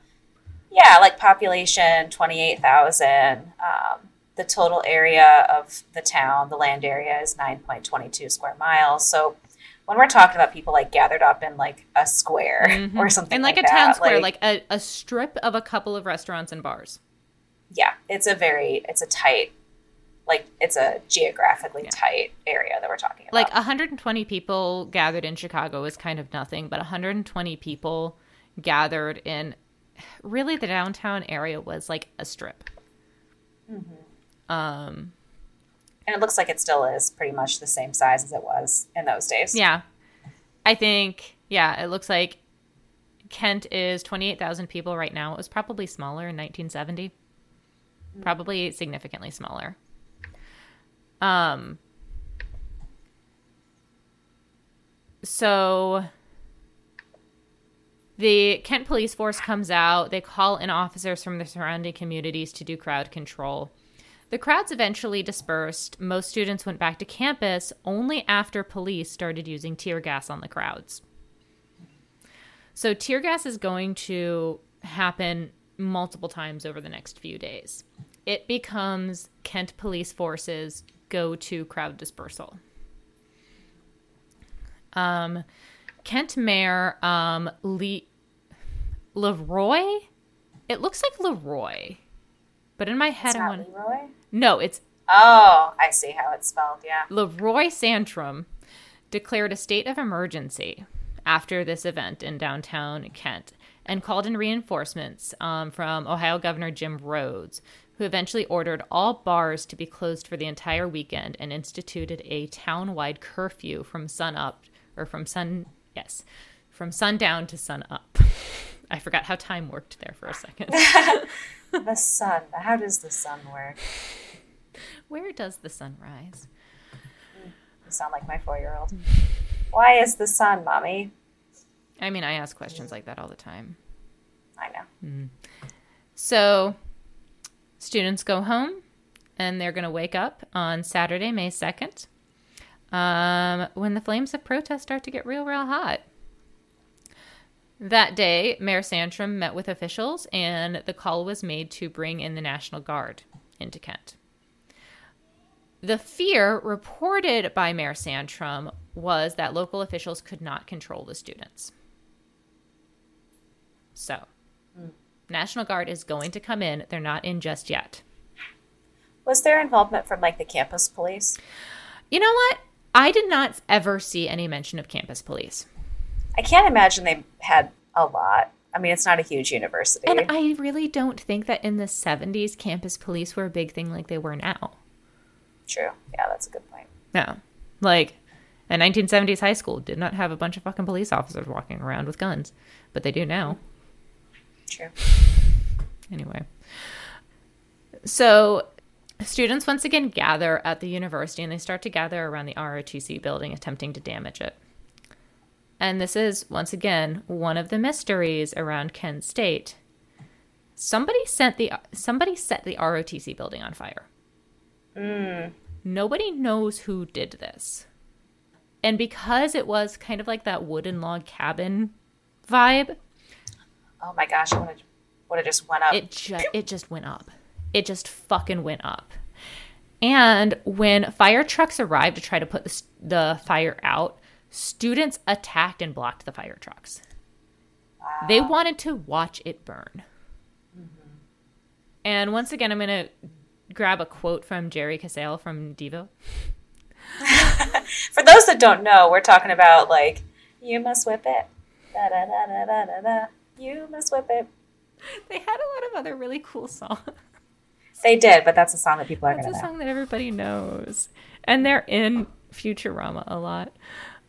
Yeah, like population twenty eight thousand. Um, the total area of the town, the land area, is nine point twenty two square miles. So when we're talking about people like gathered up in like a square or something and like, like a town that, square, like, a, a strip of a couple of restaurants and bars. yeah, it's a very it's a tight like it's a geographically tight area that we're talking about. Like 120 people gathered in Chicago is kind of nothing, but 120 people gathered in really the downtown area was like a strip. Um, and it looks like it still is pretty much the same size as it was in those days. yeah. I think, yeah, it looks like Kent is 28,000 people right now. It was probably smaller in 1970. Probably significantly smaller. Um, so the Kent police force comes out. They call in officers from the surrounding communities to do crowd control. The crowds eventually dispersed. Most students went back to campus only after police started using tear gas on the crowds. So, tear gas is going to happen multiple times over the next few days. It becomes Kent police forces go to crowd dispersal. Um, Kent Mayor um, Lee Leroy. It looks like Leroy, but in my head, I want Leroy? no. It's Oh, I see how it's spelled. Yeah. Leroy Satrom declared a state of emergency after this event in downtown Kent and called in reinforcements um, from Ohio Governor Jim Rhodes, who eventually ordered all bars to be closed for the entire weekend and instituted a town-wide curfew from sun up or from sun yes from sundown to sun up. I forgot how time worked there for a second. the sun. How does the sun work? Where does the sun rise? You sound like my four year old. Why is the sun, mommy? I mean, I ask questions like that all the time. I know. Mm. So, students go home and they're going to wake up on Saturday, May 2nd, um, when the flames of protest start to get real, real hot. That day, Mayor Satrom met with officials and the call was made to bring in the National Guard into Kent. The fear reported by Mayor Satrom was that local officials could not control the students. So, National Guard is going to come in. They're not in just yet. Was there involvement from like the campus police? You know what? I did not ever see any mention of campus police. I can't imagine they had a lot. I mean, it's not a huge university. And I really don't think that in the 70s campus police were a big thing like they were now. True. Yeah, that's a good point. No. Like, a 1970s high school did not have a bunch of fucking police officers walking around with guns, but they do now. True. Anyway. So, students once again gather at the university and they start to gather around the ROTC building attempting to damage it. And this is, once again, one of the mysteries around Kent State. Somebody sent the somebody set the ROTC building on fire. Hmm. Nobody knows who did this. And because it was kind of like that wooden log cabin vibe, Oh my gosh, I would have would have just went up. it just it just went up. It just fucking went up. And when fire trucks arrived to try to put the, the fire out, students attacked and blocked the fire trucks. They wanted to watch it burn. Mm-hmm. And once again, I'm going to grab a quote from Jerry Casale from Devo. For those that don't know, we're talking about like you must whip it. Da da da da da da. You must whip it. They had a lot of other really cool songs. They did, but that's a song that people are That's gonna a know. song that everybody knows. And they're in Futurama a lot.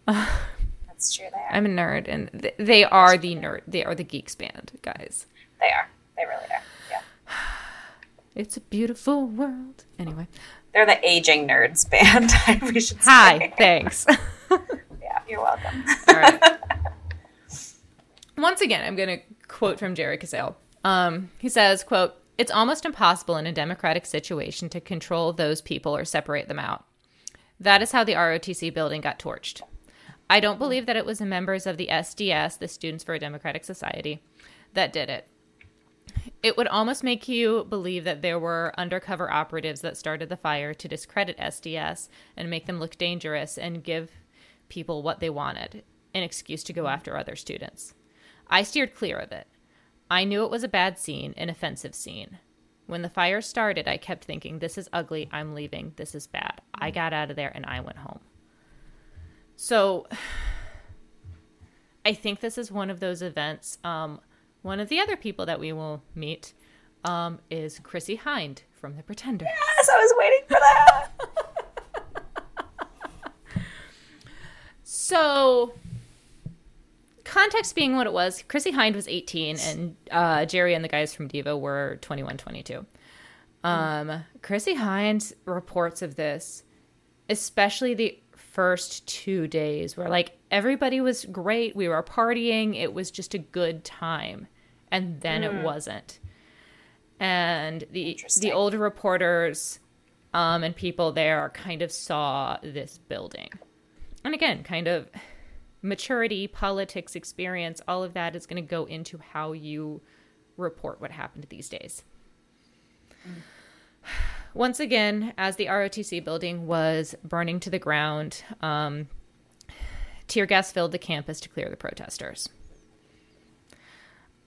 That's true. They are. I'm a nerd, and th- they are the nerd. They are the geeks band, guys. they are. They really are. Yeah. It's a beautiful world. Anyway, They're the aging nerds band. we should say. hi, thanks. Yeah, you're welcome. All right. Once again, I'm going to quote from Jerry Casale. Um, he says, "quote It's almost impossible in a democratic situation to control those people or separate them out. That is how the ROTC building got torched. I don't believe that it was the members of the SDS, the Students for a Democratic Society, that did it. It would almost make you believe that there were undercover operatives that started the fire to discredit SDS and make them look dangerous and give people what they wanted an excuse to go after other students. I steered clear of it. I knew it was a bad scene, an offensive scene. When the fire started, I kept thinking, this is ugly. I'm leaving. This is bad. I got out of there and I went home. So I think this is one of those events. Um, one of the other people that we will meet um, is Chrissie Hynde from The Pretender. Yes, I was waiting for that. so context being what it was, Chrissie Hynde was 18 and uh, Jerry and the guys from Devo were 21, 22. Um, Chrissie Hynde's reports of this, especially the first two days, where like everybody was great. We were partying. It was just a good time. And then mm. it wasn't. And the the older reporters um, and people there kind of saw this building. And again, kind of maturity, politics, experience, all of that is going to go into how you report what happened these days. Mm. Once again, as the ROTC building was burning to the ground, um, tear gas filled the campus to clear the protesters.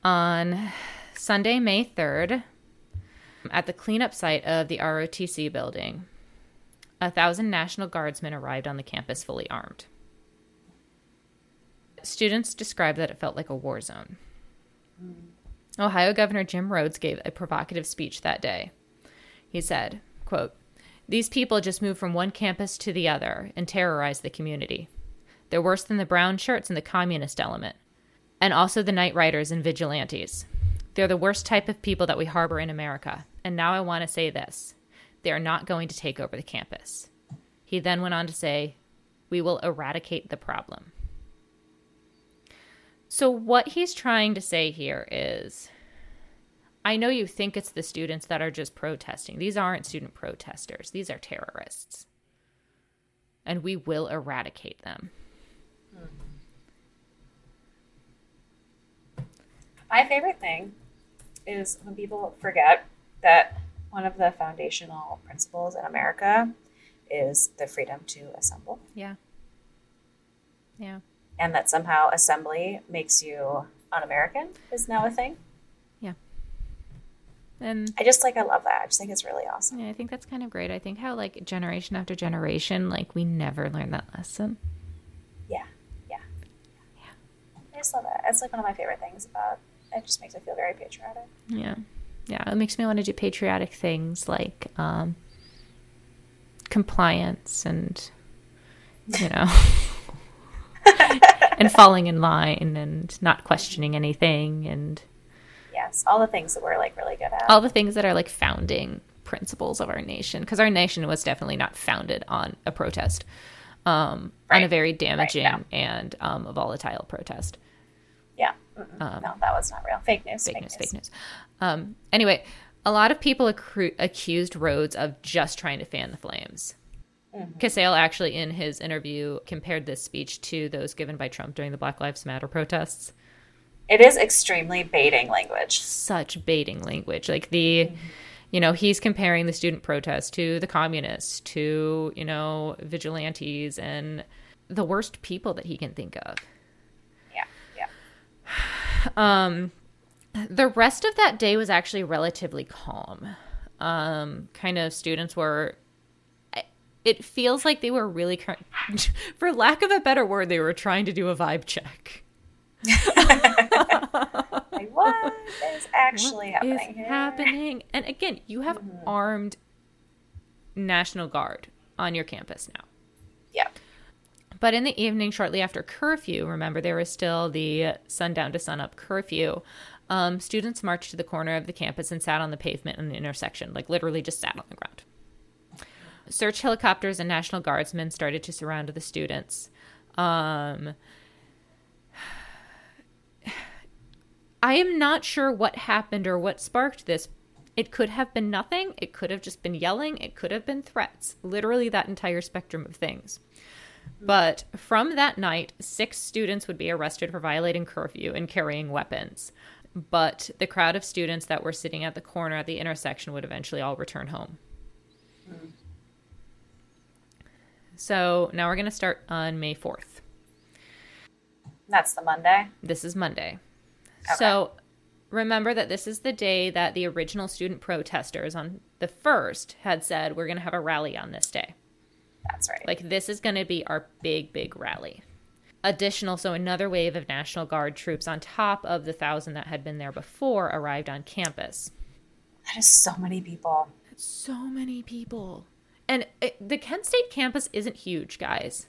On Sunday, May 3rd, at the cleanup site of the ROTC building, a thousand National Guardsmen arrived on the campus fully armed. Students described that it felt like a war zone. Ohio Governor Jim Rhodes gave a provocative speech that day. He said, quote, These people just moved from one campus to the other and terrorized the community. They're worse than the brown shirts and the communist element, and also the night riders and vigilantes. They're the worst type of people that we harbor in America. And now I want to say this they are not going to take over the campus. He then went on to say, We will eradicate the problem. So, what he's trying to say here is I know you think it's the students that are just protesting. These aren't student protesters, these are terrorists. And we will eradicate them. My favorite thing is when people forget that one of the foundational principles in America is the freedom to assemble. Yeah. Yeah and that somehow assembly makes you un-American is now a thing. Yeah. And I just like I love that. I just think it's really awesome. Yeah, I think that's kind of great. I think how like generation after generation, like we never learn that lesson. Yeah. Yeah. Yeah. I just love it. It's like one of my favorite things about it just makes me feel very patriotic. Yeah. Yeah. It makes me want to do patriotic things like um compliance and you know and falling in line and not questioning anything and yes all the things that we're like really good at. All the things that are like founding principles of our nation because our nation was definitely not founded on a protest um, right. on a very damaging right, and um, a volatile protest. Yeah um, no that was not real. Fake news fake, fake news, news, fake news. Um, anyway a lot of people accru- accused rhodes of just trying to fan the flames Mm-hmm. Casale actually, in his interview, compared this speech to those given by Trump during the Black Lives Matter protests. It is extremely baiting language. Such baiting language. Like the, mm-hmm. you know, he's comparing the student protests to the communists, to, you know, vigilantes and the worst people that he can think of. Yeah, yeah. Um, the rest of that day was actually relatively calm. Um, kind of students were it feels like they were really, for lack of a better word, they were trying to do a vibe check. like, what is actually what happening? Is happening? And again, you have mm-hmm. armed National Guard on your campus now. Yeah. But in the evening, shortly after curfew, remember there was still the sundown to sunup curfew. Um, students marched to the corner of the campus and sat on the pavement in the intersection, like literally just sat on the ground. Search helicopters and National Guardsmen started to surround the students. Um, I am not sure what happened or what sparked this. It could have been nothing. It could have just been yelling. It could have been threats. Literally, that entire spectrum of things. But from that night, six students would be arrested for violating curfew and carrying weapons. But the crowd of students that were sitting at the corner at the intersection would eventually all return home. Mm. So now we're going to start on May 4th. That's the Monday. This is Monday. Okay. So remember that this is the day that the original student protesters on the 1st had said, we're going to have a rally on this day. That's right. Like, this is going to be our big, big rally. Additional, so another wave of National Guard troops on top of the thousand that had been there before arrived on campus. that is so many people. So many people. And it, the Kent State campus isn't huge, guys.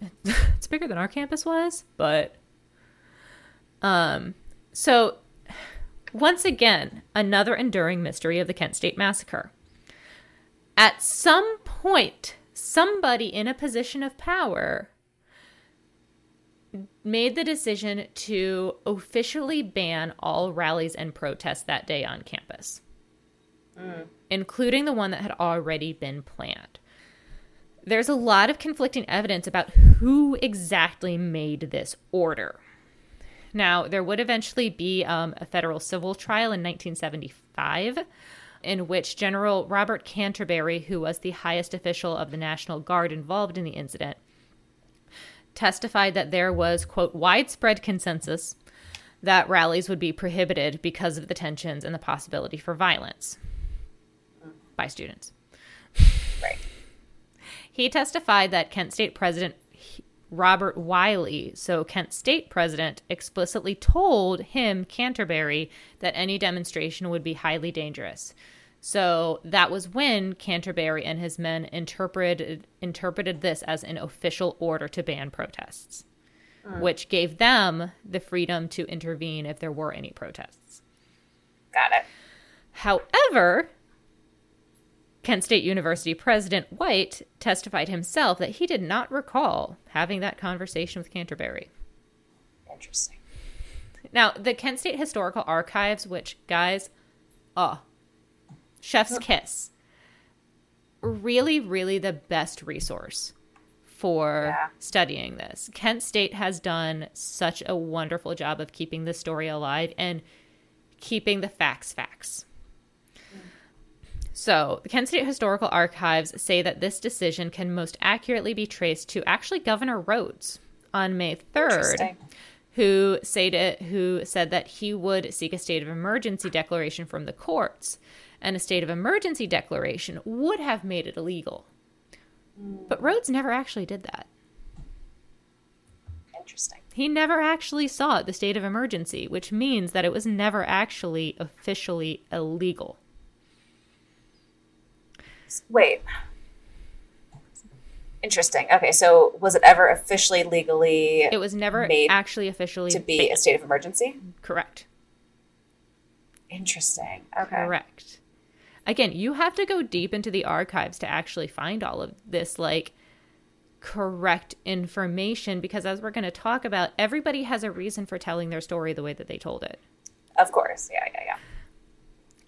it's bigger than our campus was, but um so once again, another enduring mystery of the Kent State massacre. At some point, somebody in a position of power made the decision to officially ban all rallies and protests that day on campus including the one that had already been planned. There's a lot of conflicting evidence about who exactly made this order. Now, there would eventually be um, a federal civil trial in 1975 in which General Robert Canterbury, who was the highest official of the National Guard involved in the incident, testified that there was, quote, widespread consensus that rallies would be prohibited because of the tensions and the possibility for violence by students. Right. He testified that Kent State President Robert White, so Kent State President, explicitly told him, Canterbury, that any demonstration would be highly dangerous. So that was when Canterbury and his men interpreted interpreted this as an official order to ban protests, hmm. which gave them the freedom to intervene if there were any protests. Got it. However, Kent State University President White testified himself that he did not recall having that conversation with Canterbury. Interesting. Now, the Kent State Historical Archives, which, guys, oh, chef's kiss. Really, really the best resource for Yeah. studying this. Kent State has done such a wonderful job of keeping the story alive and keeping the facts facts. So, the Kent State Historical Archives say that this decision can most accurately be traced to actually Governor Rhodes on May 3rd who said who said that he would seek a state of emergency declaration from the courts, and a state of emergency declaration would have made it illegal. But Rhodes never actually did that. Interesting. He never actually saw the state of emergency, which means that it was never actually officially illegal. Wait. Interesting. Okay, so was it ever officially legally It was never Made actually officially to be a state of emergency? correct. Interesting. Okay. Correct. Again, you have to go deep into the archives to actually find all of this like correct information because as we're going to talk about, everybody has a reason for telling their story the way that they told it. Of course. Yeah, yeah, yeah.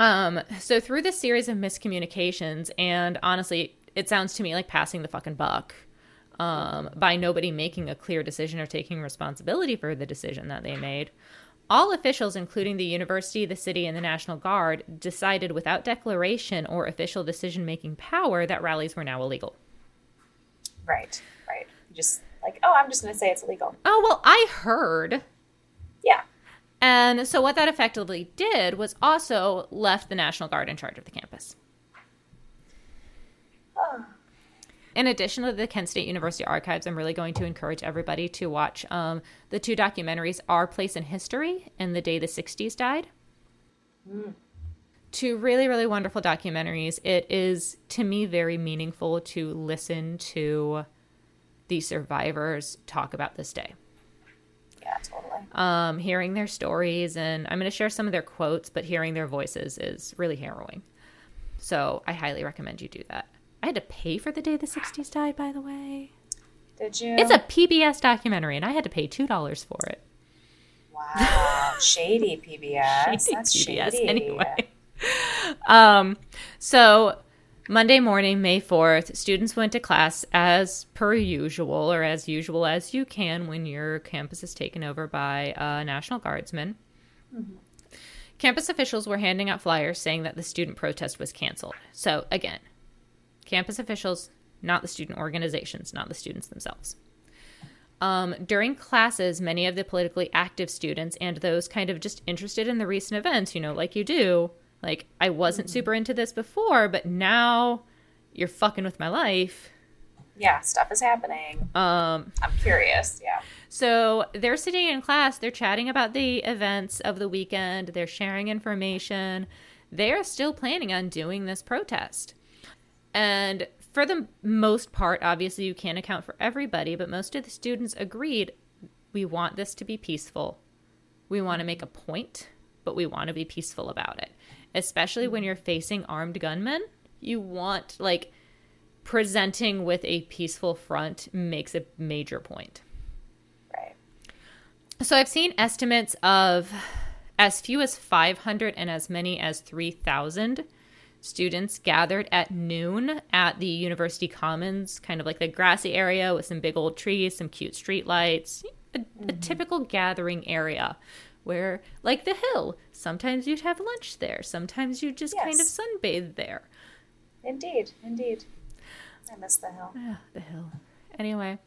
Um, so through this series of miscommunications, and honestly, it sounds to me like passing the fucking buck um, by nobody making a clear decision or taking responsibility for the decision that they made. All officials, including the university, the city, and the National Guard, decided without declaration or official decision making power that rallies were now illegal. Right, right. Just like, oh, I'm just going to say it's illegal. Oh, well, I heard. Yeah. And so, what that effectively did was also left the National Guard in charge of the campus. Oh, In addition to the Kent State University archives, I'm really going to encourage everybody to watch um, the two documentaries Our Place in History and The Day the 60s Died. Two really, really wonderful documentaries. It is, to me, very meaningful to listen to the survivors talk about this day. Yeah, totally. Um, hearing their stories, and I'm going to share some of their quotes, but hearing their voices is really harrowing. So I highly recommend you do that. I had to pay for The Day the 60s Died, by the way. Did you? It's a PBS documentary, and I had to pay two dollars for it. wow, shady PBS. Shady That's PBS shady. anyway. Um, so Monday morning, May fourth, students went to class as per usual, or as usual as you can when your campus is taken over by uh, National Guardsmen. Campus officials were handing out flyers saying that the student protest was canceled. So again, campus officials not the student organizations, not the students themselves. Um, during classes, many of the politically active students and those kind of just interested in the recent events, you know, like you do, like, I wasn't mm-hmm. super into this before, but now you're fucking with my life. Yeah, stuff is happening. Um, I'm curious. Yeah. So they're sitting in class, they're chatting about the events of the weekend, they're sharing information. They're still planning on doing this protest. And for the most part, obviously, you can't account for everybody, but most of the students agreed we want this to be peaceful. We want to make a point, but we want to be peaceful about it. Especially when you're facing armed gunmen, you want, like, presenting with a peaceful front makes a major point. Right. So I've seen estimates of as few as 500 and as many as 3,000 students gathered at noon at the University Commons, kind of like the grassy area with some big old trees, some cute street lights, a, mm-hmm. a typical gathering area where, like the hill, sometimes you'd have lunch there, sometimes you just yes. kind of sunbathe there. Indeed, indeed. I miss the hill. Yeah, the hill. Anyway,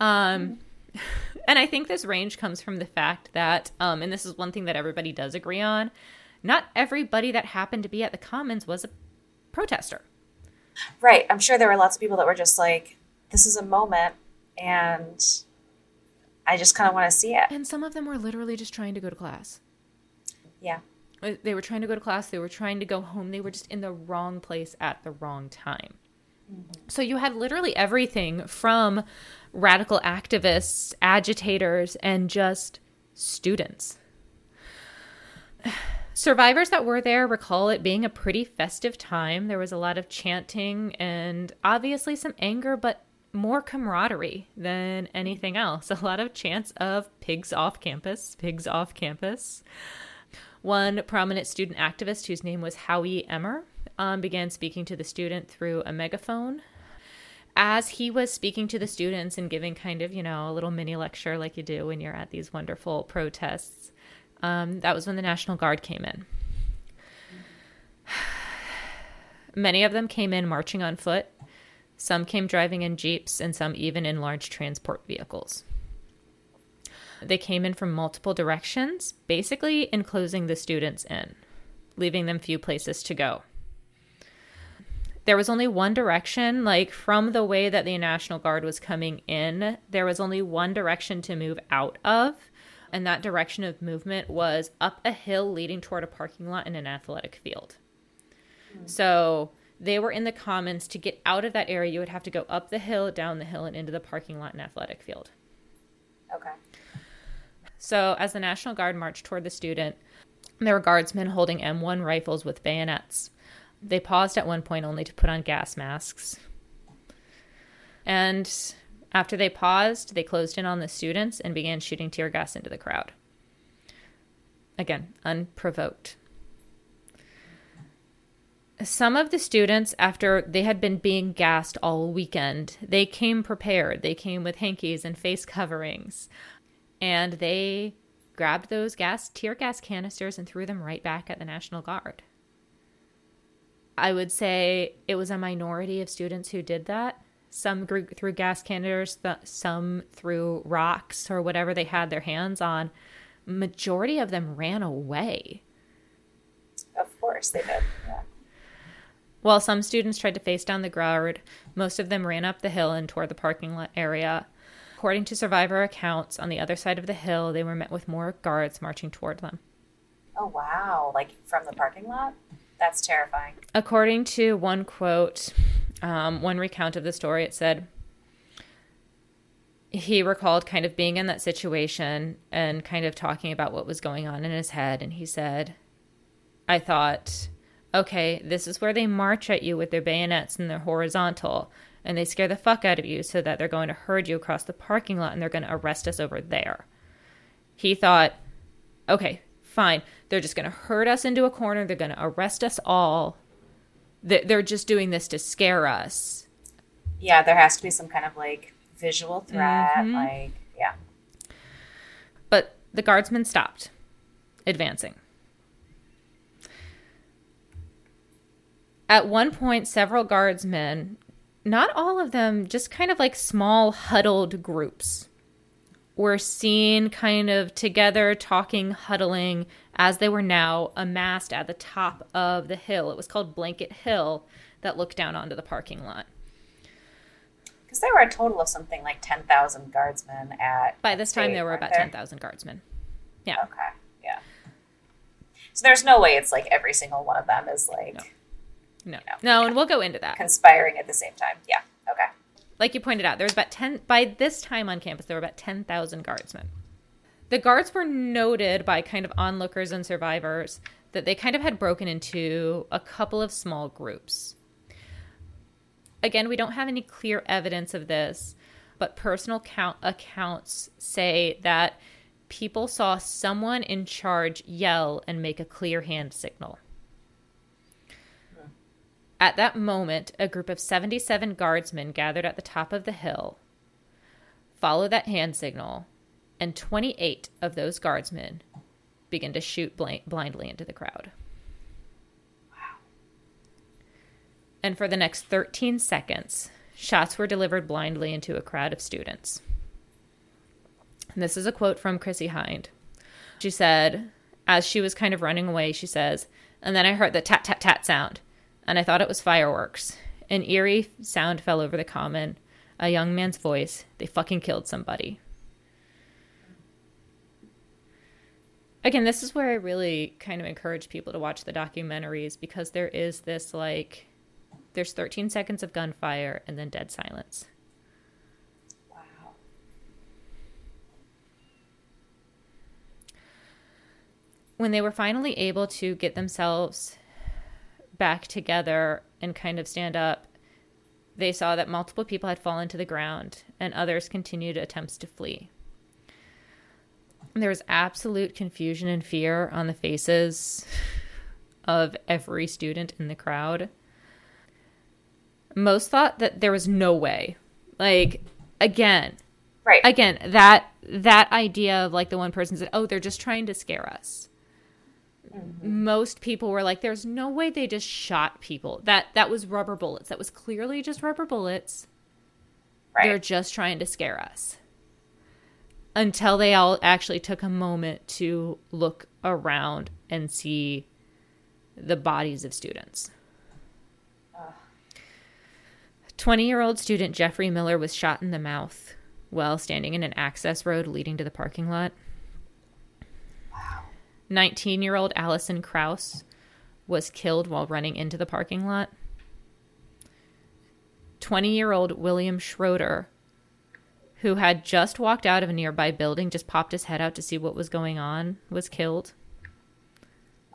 um, mm-hmm. and I think this range comes from the fact that, um, and this is one thing that everybody does agree on, not everybody that happened to be at the Commons was a protester. Right. I'm sure there were lots of people that were just like, this is a moment and I just kind of want to see it. And some of them were literally just trying to go to class. Yeah. Uh, they were trying to go to class, they were trying to go home, they were just in the wrong place at the wrong time. Mm-hmm. So you had literally everything from radical activists, agitators, and just students. Survivors that were there recall it being a pretty festive time. There was a lot of chanting and obviously some anger, but more camaraderie than anything else. A lot of chants of pigs off campus, pigs off campus. One prominent student activist, whose name was Howie Emmer, um, began speaking to the student through a megaphone. As he was speaking to the students and giving kind of, you know, a little mini lecture like you do when you're at these wonderful protests, um, that was when the National Guard came in. Many of them came in marching on foot. Some came driving in jeeps, and some even in large transport vehicles. They came in from multiple directions, basically enclosing the students in, leaving them few places to go. There was only one direction, like from the way that the National Guard was coming in, there was only one direction to move out of and that direction of movement was up a hill leading toward a parking lot in an athletic field. Mm. So they were in the commons. To get out of that area, you would have to go up the hill, down the hill, and into the parking lot and athletic field. Okay. So as the National Guard marched toward the student, there were guardsmen holding M1 rifles with bayonets. They paused at one point only to put on gas masks. And after they paused, they closed in on the students and began shooting tear gas into the crowd. Again, unprovoked. Some of the students, after they had been being gassed all weekend, they came prepared. They came with hankies and face coverings. And they grabbed those gas tear gas canisters and threw them right back at the National Guard. I would say it was a minority of students who did that some threw gas canisters, some threw rocks or whatever they had their hands on. Majority of them ran away. Of course they did. Yeah. While some students tried to face down the guard, most of them ran up the hill and toward the parking lot area. According to survivor accounts, on the other side of the hill, they were met with more guards marching toward them. Oh, wow. Like from the parking lot? That's terrifying. According to one quote, um, one recount of the story, it said he recalled kind of being in that situation and kind of talking about what was going on in his head. And he said, I thought, okay, this is where they march at you with their bayonets and they're horizontal, and they scare the fuck out of you so that they're going to herd you across the parking lot and they're going to arrest us over there. He thought, okay, fine. They're just going to herd us into a corner. They're going to arrest us all they're just doing this to scare us. Yeah, there has to be some kind of like visual threat. Mm-hmm. Like, yeah. But the guardsmen stopped advancing. At one point, several guardsmen not all of them, just kind of like small huddled groups were seen kind of together, talking, huddling as they were now amassed at the top of the hill. It was called Blanket Hill that looked down onto the parking lot. Because there were a total of something like 10,000 guardsmen at. By this time, State, there were about there? 10,000 guardsmen. Yeah. Okay, yeah. So there's no way it's like every single one of them is like No. Know, No, and we'll go into that. conspiring at the same time. Yeah, okay. like you pointed out, there was about 10 by this time on campus there were about 10,000 guardsmen. The guards were noted by kind of onlookers and survivors that they kind of had broken into a couple of small groups. Again, we don't have any clear evidence of this, but personal count accounts say that people saw someone in charge yell and make a clear hand signal. At that moment, a group of 77 guardsmen gathered at the top of the hill, Follow that hand signal, and 28 of those guardsmen begin to shoot bl- blindly into the crowd. Wow. And for the next 13 seconds, shots were delivered blindly into a crowd of students. And this is a quote from Chrissie Hynde. She said, as she was kind of running away, she says, and then I heard the tat tat tat sound, and I thought it was fireworks. An eerie sound fell over the common. A young man's voice. They fucking killed somebody. Again, this is where I really kind of encourage people to watch the documentaries because there is this like, there's 13 seconds of gunfire and then dead silence. Wow. when they were finally able to get themselves back together and kind of stand up, they saw that multiple people had fallen to the ground and others continued attempts to flee. There was absolute confusion and fear on the faces of every student in the crowd. Most thought that there was no way. Like, again, Right. again that that idea of like the one person said oh they're just trying to scare us Mm-hmm. most people were like there's no way they just shot people. That that was rubber bullets. That was clearly just rubber bullets. Right. they're just trying to scare us. Until they all actually took a moment to look around and see the bodies of students. 20 year old student Jeffrey Miller was shot in the mouth while standing in an access road leading to the parking lot. 19 year old Allison Krause was killed while running into the parking lot. 20 year old William Schroeder, who had just walked out of a nearby building, just popped his head out to see what was going on, was killed.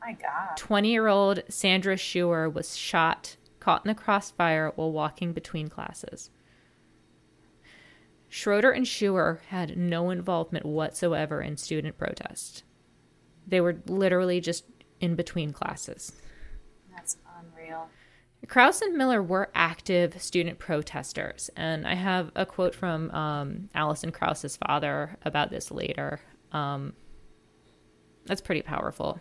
My God. 20 year old Sandra Scheuer was shot, caught in the crossfire while walking between classes. Schroeder and Scheuer had no involvement whatsoever in student protest. They were literally just in between classes. That's unreal. Krause and Miller were active student protesters, and I have a quote from um, Allison Krause's father about this later. Um, that's pretty powerful.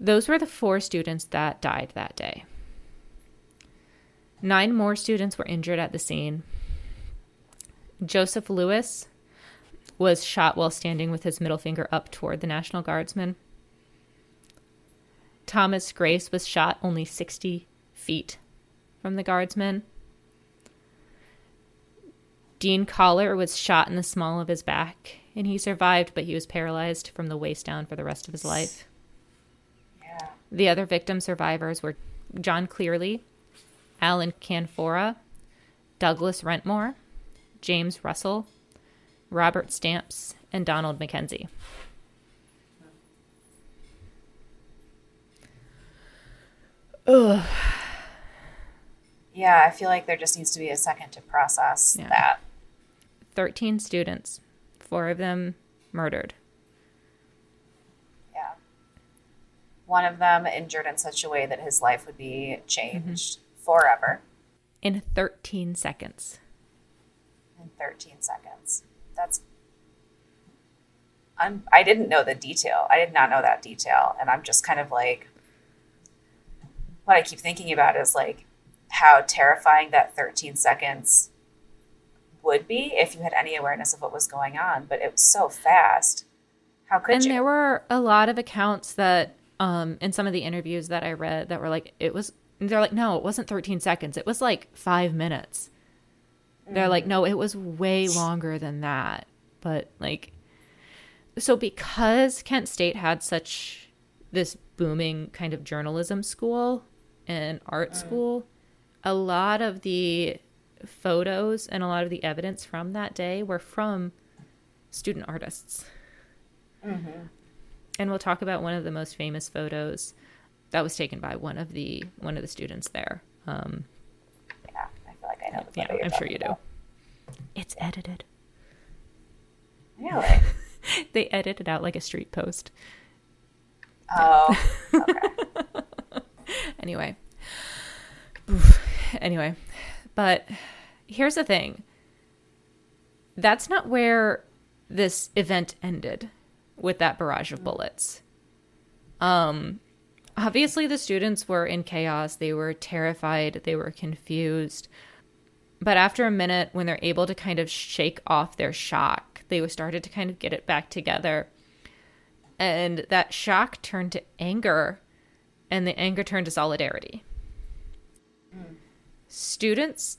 Those were the four students that died that day. Nine more students were injured at the scene. Joseph Lewis was shot while standing with his middle finger up toward the National Guardsman. Thomas Grace was shot only 60 feet from the guardsman. Dean Kahler was shot in the small of his back, and he survived, but he was paralyzed from the waist down for the rest of his life. Yeah. The other victim survivors were John Cleary, Alan Canfora, Douglas Wrentmore, James Russell, Robert Stamps, and Donald McKenzie. Ugh. Yeah, I feel like there just needs to be a second to process Yeah. that. 13 students, four of them murdered. Yeah. One of them injured in such a way that his life would be changed forever in 13 seconds. in 13 seconds. That's. I'm, I didn't know the detail. I did not know that detail. And I'm just kind of like. What I keep thinking about is like, how terrifying that 13 seconds would be if you had any awareness of what was going on. But it was so fast. How could and you? there were a lot of accounts that um in some of the interviews that I read that were like it was they're like no, it wasn't 13 seconds. It was like 5 minutes. They're mm. like no, it was way longer than that. But like so because Kent State had such this booming kind of journalism school and art mm. school, a lot of the photos and a lot of the evidence from that day were from student artists. Mm-hmm. And we'll talk about one of the most famous photos that was taken by one of the one of the students there. Um, feel like I know the yeah, I'm sure talking you do. It's edited. Really? They edited out like a street post. Oh, okay. Anyway. Oof. Anyway, but here's the thing. That's not where this event ended with that barrage of bullets. Um obviously the students were in chaos, they were terrified, they were confused. But after a minute when they're able to kind of shake off their shock, they started to kind of get it back together. And that shock turned to anger and the anger turned to solidarity. Students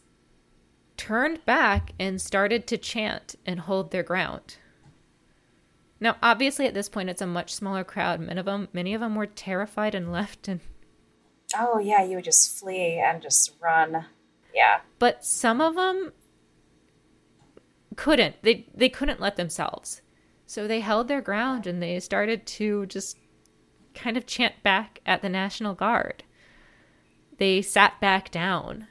turned back and started to chant and hold their ground. Now, obviously, at this point, it's a much smaller crowd. Many of them, many of them were terrified and left. And Oh, yeah, you would just flee and just run. Yeah. but some of them couldn't. They they couldn't let themselves. So they held their ground and they started to just kind of chant back at the National Guard. They sat back down.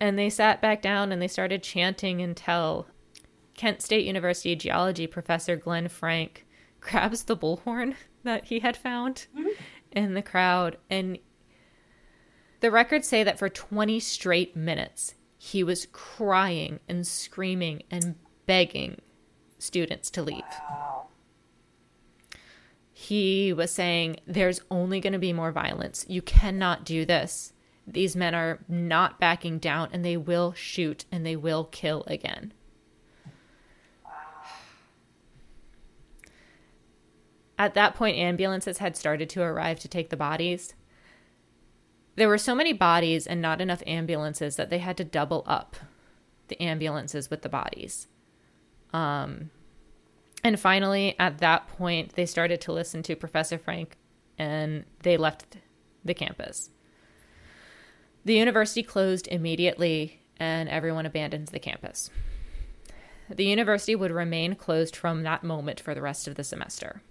And they sat back down and they started chanting until Kent State University geology professor Glenn Frank grabs the bullhorn that he had found mm-hmm. in the crowd and the records say that for 20 straight minutes, he was crying and screaming and begging students to leave. He was saying, There's only going to be more violence. You cannot do this. These men are not backing down and they will shoot and they will kill again. At that point, ambulances had started to arrive to take the bodies. There were so many bodies and not enough ambulances that they had to double up the ambulances with the bodies. Um, and finally, at that point, they started to listen to Professor Frank and they left the campus. The university closed immediately and everyone abandons the campus. The university would remain closed from that moment for the rest of the semester.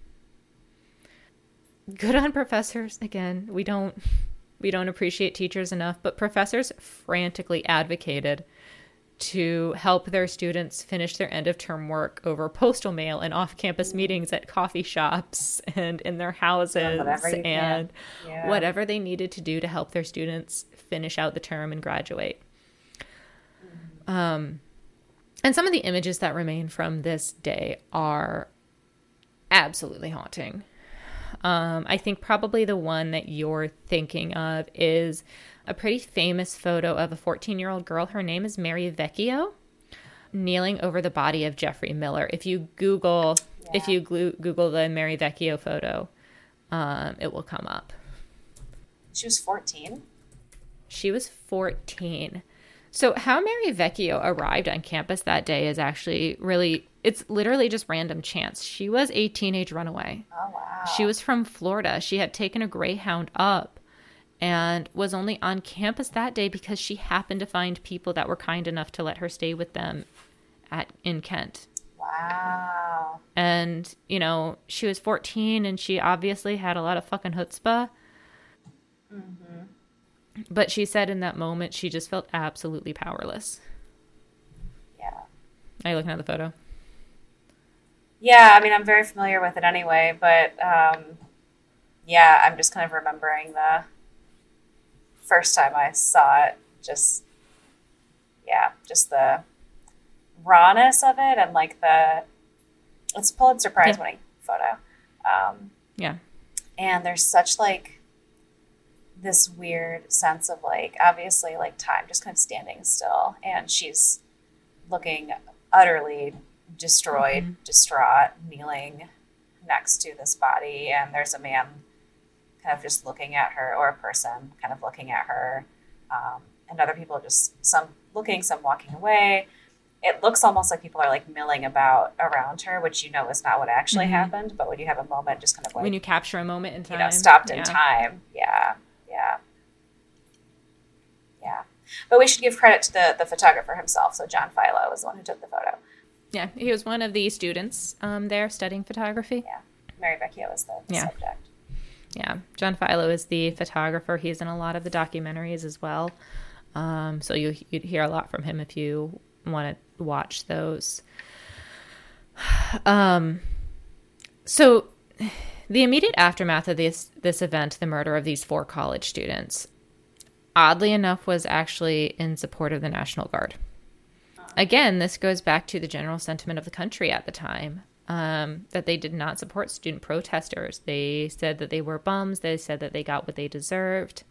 Good on professors again. We don't we don't appreciate teachers enough, but professors frantically advocated to help their students finish their end of term work over postal mail and off campus meetings at coffee shops and in their houses whatever and. Yeah. whatever they needed to do to help their students finish out the term and graduate. Um, and some of the images that remain from this day are absolutely haunting. Um, I think probably the one that you're thinking of is a pretty famous photo of a 14 year old girl. Her name is Mary Vecchio, kneeling over the body of Jeffrey Miller. If you Google, if you Google the Mary Vecchio photo, um, it will come up. She was 14. She was 14. So, how Mary Vecchio arrived on campus that day is actually really, it's literally just random chance. She was a teenage runaway. Oh, wow. She was from Florida. She had taken a Greyhound up and was only on campus that day because she happened to find people that were kind enough to let her stay with them at in Kent. Wow. And, you know, she was 14 and she obviously had a lot of fucking chutzpah. Mm-hmm. But she said in that moment she just felt absolutely powerless. Yeah. Are you looking at the photo? Yeah, I mean, I'm very familiar with it anyway, but um, yeah, I'm just kind of remembering the first time I saw it. Just, yeah, just the rawness of it and like the, it's a Pulitzer Prize Yeah. winning photo. Um, Yeah. and there's such like this weird sense of like obviously like time just kind of standing still and she's looking utterly destroyed Mm-hmm. distraught kneeling next to this body and there's a man kind of just looking at her or a person kind of looking at her um, and other people just some looking some walking away it looks almost like people are like milling about around her which you know is not what actually Mhm. happened but when you have a moment just kind of like when you capture a moment in time, you know, stopped in yeah. time. Yeah, yeah, yeah. But we should give credit to the the photographer himself. So John Filo was the one who took the photo. Yeah, he was one of the students um, there studying photography. Yeah, Mary Vecchio was the, the Yeah. subject. Yeah, John Filo is the photographer. He's in a lot of the documentaries as well. Um, so you, you'd hear a lot from him if you want to watch those. Um, so the immediate aftermath of this this event, the murder of these four college students, oddly enough, was actually in support of the National Guard. Again, this goes back to the general sentiment of the country at the time um, that they did not support student protesters. They said that they were bums. They said that they got what they deserved.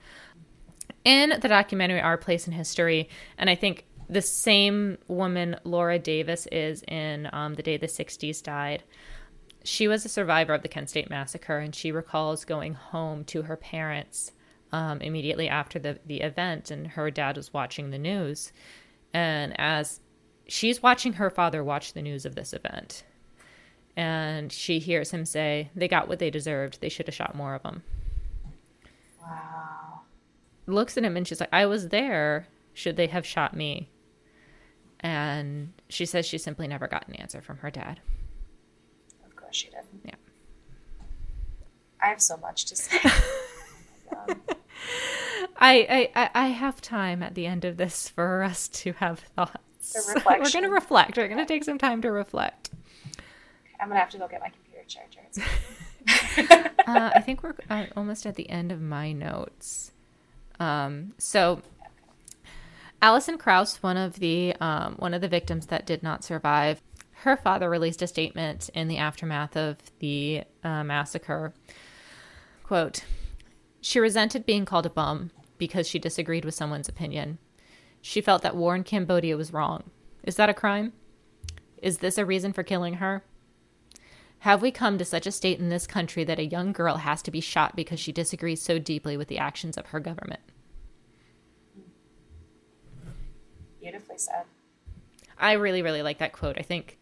In the documentary Our Place in History, and I think the same woman, Laura Davis, is in um, The Day the 60s Died. She was a survivor of the Kent State Massacre, and she recalls going home to her parents um, immediately after the, the event, and her dad was watching the news. And as she's watching her father watch the news of this event, and she hears him say, They got what they deserved. They should have shot more of them. Wow. Looks at him and she's like, I was there. Should they have shot me? And she says she simply never got an answer from her dad. Of course she did. Yeah. I have so much to say. Oh. I, I, I- have time at the end of this for us to have thoughts. We're going to reflect. We're going to take some time to reflect. I'm gonna have to go get my computer charger. uh, I think we're uh, almost at the end of my notes. Um, so, Allison Krause, one of the um, one of the victims that did not survive, her father released a statement in the aftermath of the uh, massacre. Quote: She resented being called a bum because she disagreed with someone's opinion. She felt that war in Cambodia was wrong. Is that a crime? Is this a reason for killing her? Have we come to such a state in this country that a young girl has to be shot because she disagrees so deeply with the actions of her government? Beautifully said. I really, really like that quote. I think,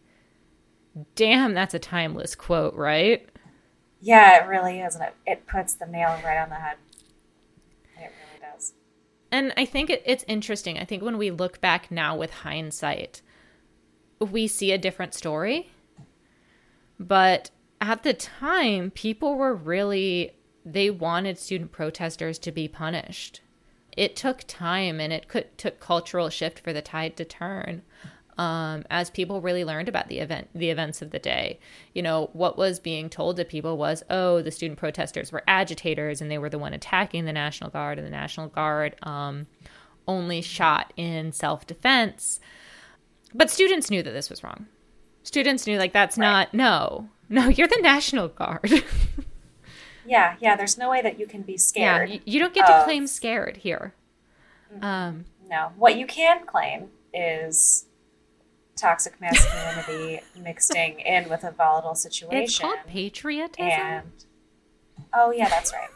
damn, that's a timeless quote, right? Yeah, it really is, and it, it puts the nail right on the head. It really does. And I think it, it's interesting. I think when we look back now with hindsight, we see a different story. But at the time, people were really, they wanted student protesters to be punished. It took time and it could, took cultural shift for the tide to turn. Um, as people really learned about the event, the events of the day, you know, what was being told to people was, oh, the student protesters were agitators and they were the one attacking the National Guard, and the National Guard um, only shot in self defense. But students knew that this was wrong. Students knew, like, that's Right. not, no, no, you're the National Guard. Yeah, yeah. There's no way that you can be yeah, scared. you, you don't get to claim scared here. Um, No. What you can claim is toxic masculinity mixing in with a volatile situation. it's called patriotism. and oh yeah, that's right.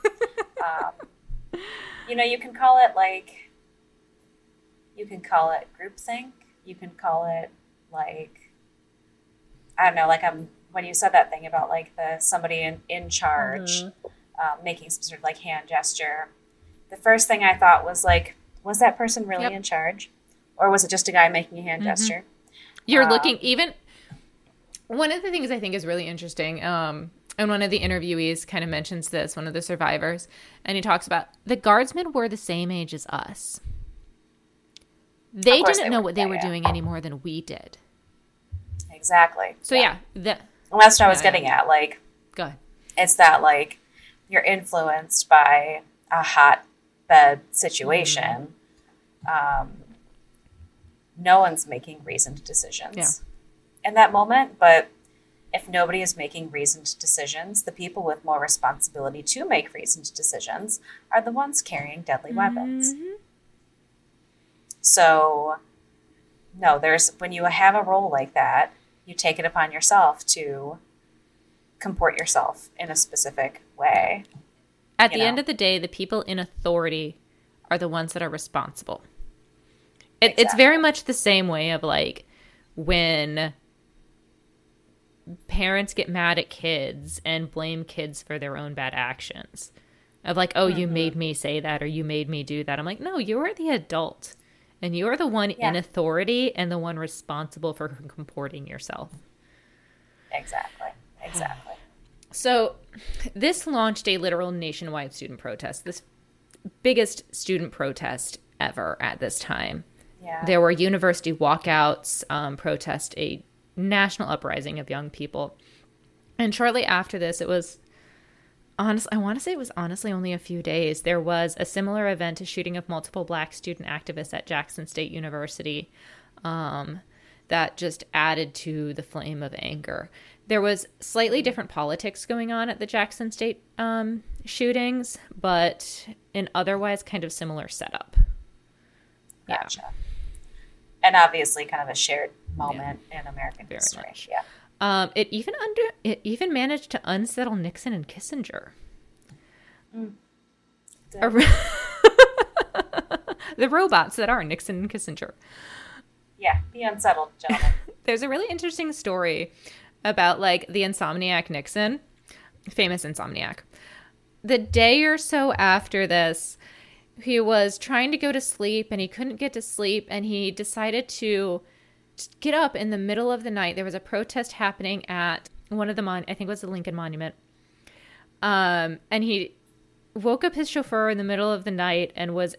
um, you know, you can call it like you can call it groupthink. You can call it like I don't know, like I'm when you said that thing about like the somebody in in charge Mhm. um, making some sort of like hand gesture. The first thing I thought was like, was that person really Yep. in charge, or was it just a guy making a hand Mhm. gesture? You're Um, looking even one of the things I think is really interesting, um, and one of the interviewees kind of mentions this, one of the survivors, and he talks about the guardsmen were the same age as us. They didn't they know what they were yeah. doing any more than we did. Exactly. So yeah, the, And that's what I was Yeah, getting at. Like, go ahead. it's that like you're influenced by a hotbed situation. Mm-hmm. Um, no one's making reasoned decisions in that moment, but if nobody is making reasoned decisions, the people with more responsibility to make reasoned decisions are the ones carrying deadly weapons. Mhm. So, no, there's when you have a role like that, you take it upon yourself to comport yourself in a specific way. At the know? end of the day, the people in authority are the ones that are responsible. It, It's very much the same way of like when parents get mad at kids and blame kids for their own bad actions. Of like, oh, Mm-hmm. you made me say that or you made me do that. I'm like, no, you are the adult. And you are the one in authority and the one responsible for comporting yourself. Exactly. Exactly. So, this launched a literal nationwide student protest, this biggest student protest ever at this time. Yeah. There were university walkouts, um, protest a national uprising of young people. And shortly after this, it was honest. I want to say it was honestly only a few days. There was a similar event, a shooting of multiple black student activists at Jackson State University, um, that just added to the flame of anger. There was slightly different politics going on at the Jackson State um, shootings, but an otherwise kind of similar setup. Yeah. And obviously, kind of a shared moment in American Very history. much. Yeah. Um, it even under it even managed to unsettle Nixon and Kissinger. A the robots that are Nixon and Kissinger. Yeah. Be unsettled, gentlemen. There's a really interesting story about like the insomniac Nixon, famous insomniac. The day or so after this, he was trying to go to sleep and he couldn't get to sleep and he decided to get up in the middle of the night. There was a protest happening at one of the mon I think it was the Lincoln Monument. Um and he woke up his chauffeur in the middle of the night and was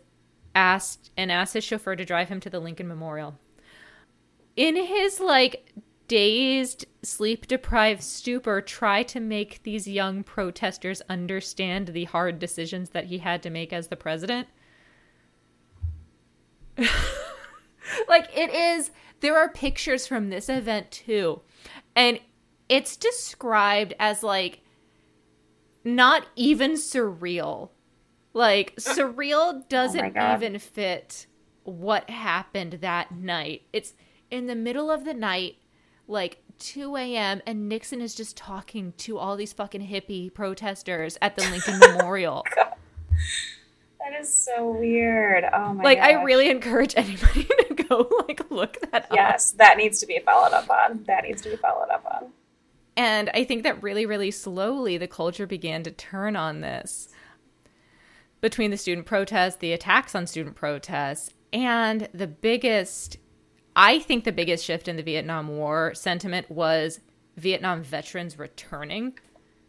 asked and asked his chauffeur to drive him to the Lincoln Memorial in his like dazed sleep deprived stupor try to make these young protesters understand the hard decisions that he had to make as the president? Like it is there are pictures from this event too. And it's described as like not even surreal. Like surreal doesn't oh God. even fit what happened that night. It's in the middle of the night like 2 a.m and nixon is just talking to all these fucking hippie protesters at the lincoln memorial that is so weird. Oh my God. like i really encourage anybody to go like look that up Yes, that needs to be followed up on. That needs to be followed up on. And I think that really, really slowly the culture began to turn on this between the student protests, the attacks on student protests, and the biggest, I think the biggest shift in the Vietnam War sentiment was Vietnam veterans returning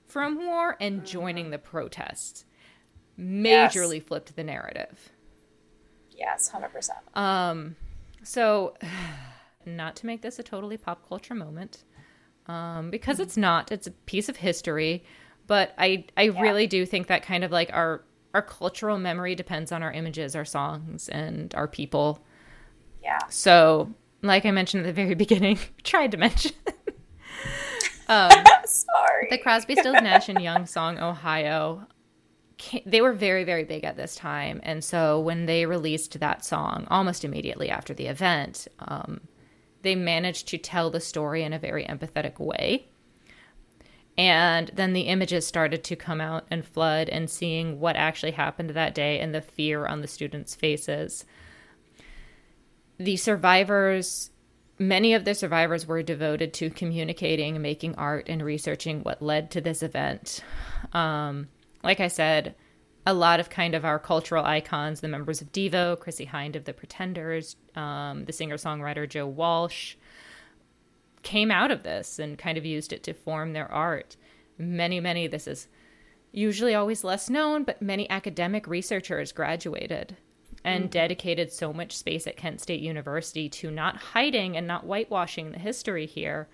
from war and joining the protests. Yes. Majorly flipped the narrative. Yes, 100%. Um, so, not to make this a totally pop culture moment, um, because it's not. It's a piece of history, but I I really do think that kind of like our our cultural memory depends on our images, our songs, and our people. yeah. So, like I mentioned at the very beginning, tried to mention Sorry. the Crosby, Stills, Nash and Young song "Ohio." They were very, very big at this time, and so when they released that song, almost immediately after the event, um, they managed to tell the story in a very empathetic way. And then the images started to come out and flood, and seeing what actually happened that day and the fear on the students' faces. The survivors Many of the survivors were devoted to communicating, making art, and researching what led to this event. Um, like I said, a lot of kind of our cultural icons, the members of Devo, Chrissie Hynde of the Pretenders, um, the singer songwriter Joe Walsh, came out of this and kind of used it to form their art. Many, many, this is usually always less known, but many academic researchers graduated and mm. dedicated so much space at Kent State University to not hiding and not whitewashing the history here.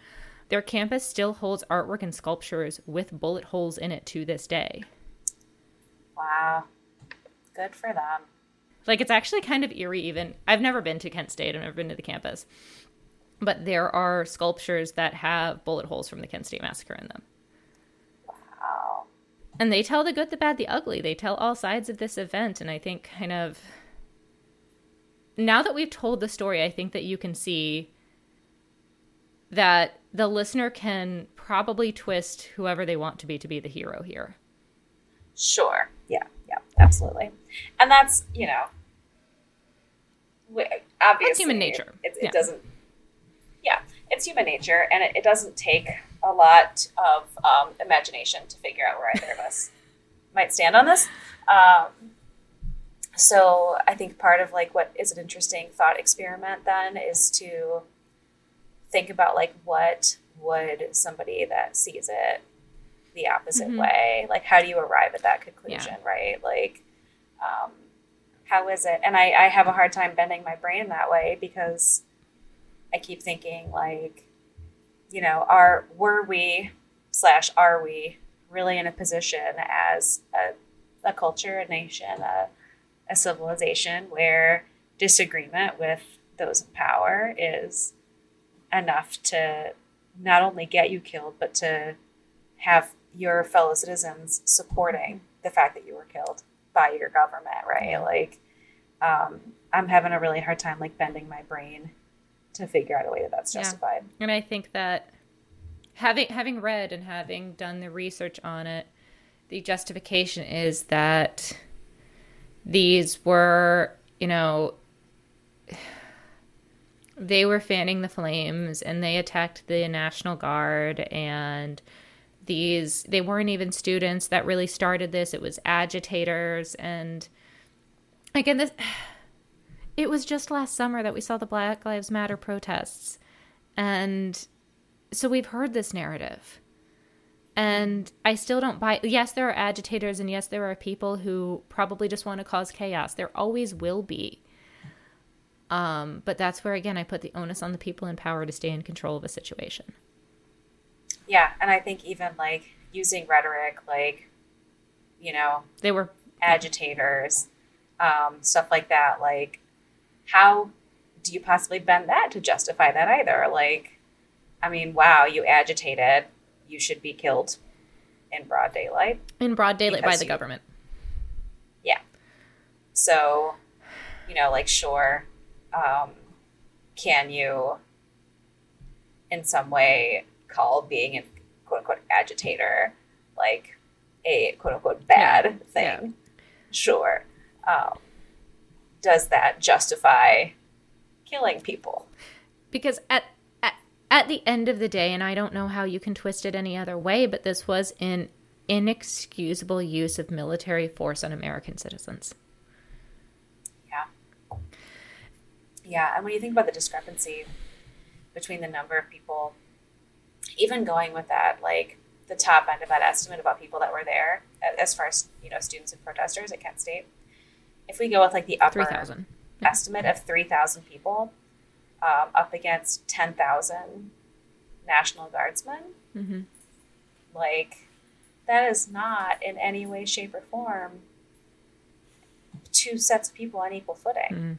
Their campus still holds artwork and sculptures with bullet holes in it to this day. Wow. Good for them. Like it's actually kind of eerie even. I've never been to Kent State, I've never been to the campus. but there are sculptures that have bullet holes from the Kent State Massacre in them. Wow. And they tell the good, the bad, the ugly. They tell all sides of this event. And I think, kind of, now that we've told the story, I think that you can see that the listener can probably twist whoever they want to be to be the hero here. Sure. Yeah. Yeah. Absolutely. And that's you know, obviously, that's human nature. It, it yeah. doesn't. Yeah, it's human nature, and it, it doesn't take a lot of um, imagination to figure out where either of us might stand on this. Um, so I think part of like what is an interesting thought experiment then is to think about like what would somebody that sees it the opposite mm-hmm. way like how do you arrive at that conclusion yeah. right like um, how is it and I, I have a hard time bending my brain that way because i keep thinking like you know are were we slash are we really in a position as a, a culture a nation a, a civilization where disagreement with those in power is enough to not only get you killed, but to have your fellow citizens supporting the fact that you were killed by your government, right? Like, um, I'm having a really hard time like bending my brain to figure out a way that that's justified. Yeah. And I think that having having read and having done the research on it, the justification is that these were, you know, they were fanning the flames and they attacked the National Guard and these they weren't even students that really started this. It was agitators and again this it was just last summer that we saw the black lives matter protests. And so we've heard this narrative and i still don't buy yes there are agitators and yes there are people who probably just want to cause chaos there always will be um, but that's where, again, I put the onus on the people in power to stay in control of a situation. Yeah. And I think even like using rhetoric, like, you know, they were agitators, um, stuff like that. Like, how do you possibly bend that to justify that either? Like, I mean, wow, you agitated, you should be killed in broad daylight. In broad daylight by the you, government. Yeah. So, you know, like, sure, um, can you in some way call being a quote unquote agitator like a quote unquote bad yeah. thing? Yeah. Sure. Um, does that justify killing people? Because at, at the end of the day, and I don't know how you can twist it any other way, but this was an inexcusable use of military force on American citizens. Yeah, Yeah. and when you think about the discrepancy between the number of people, even going with that, like the top end of that estimate about people that were there, as far as you know, students and protesters at Kent State, if we go with like the upper 3, estimate of three thousand people, um, up against ten thousand National Guardsmen, mm-hmm. like that is not in any way, shape, or form two sets of people on equal footing. Mm-hmm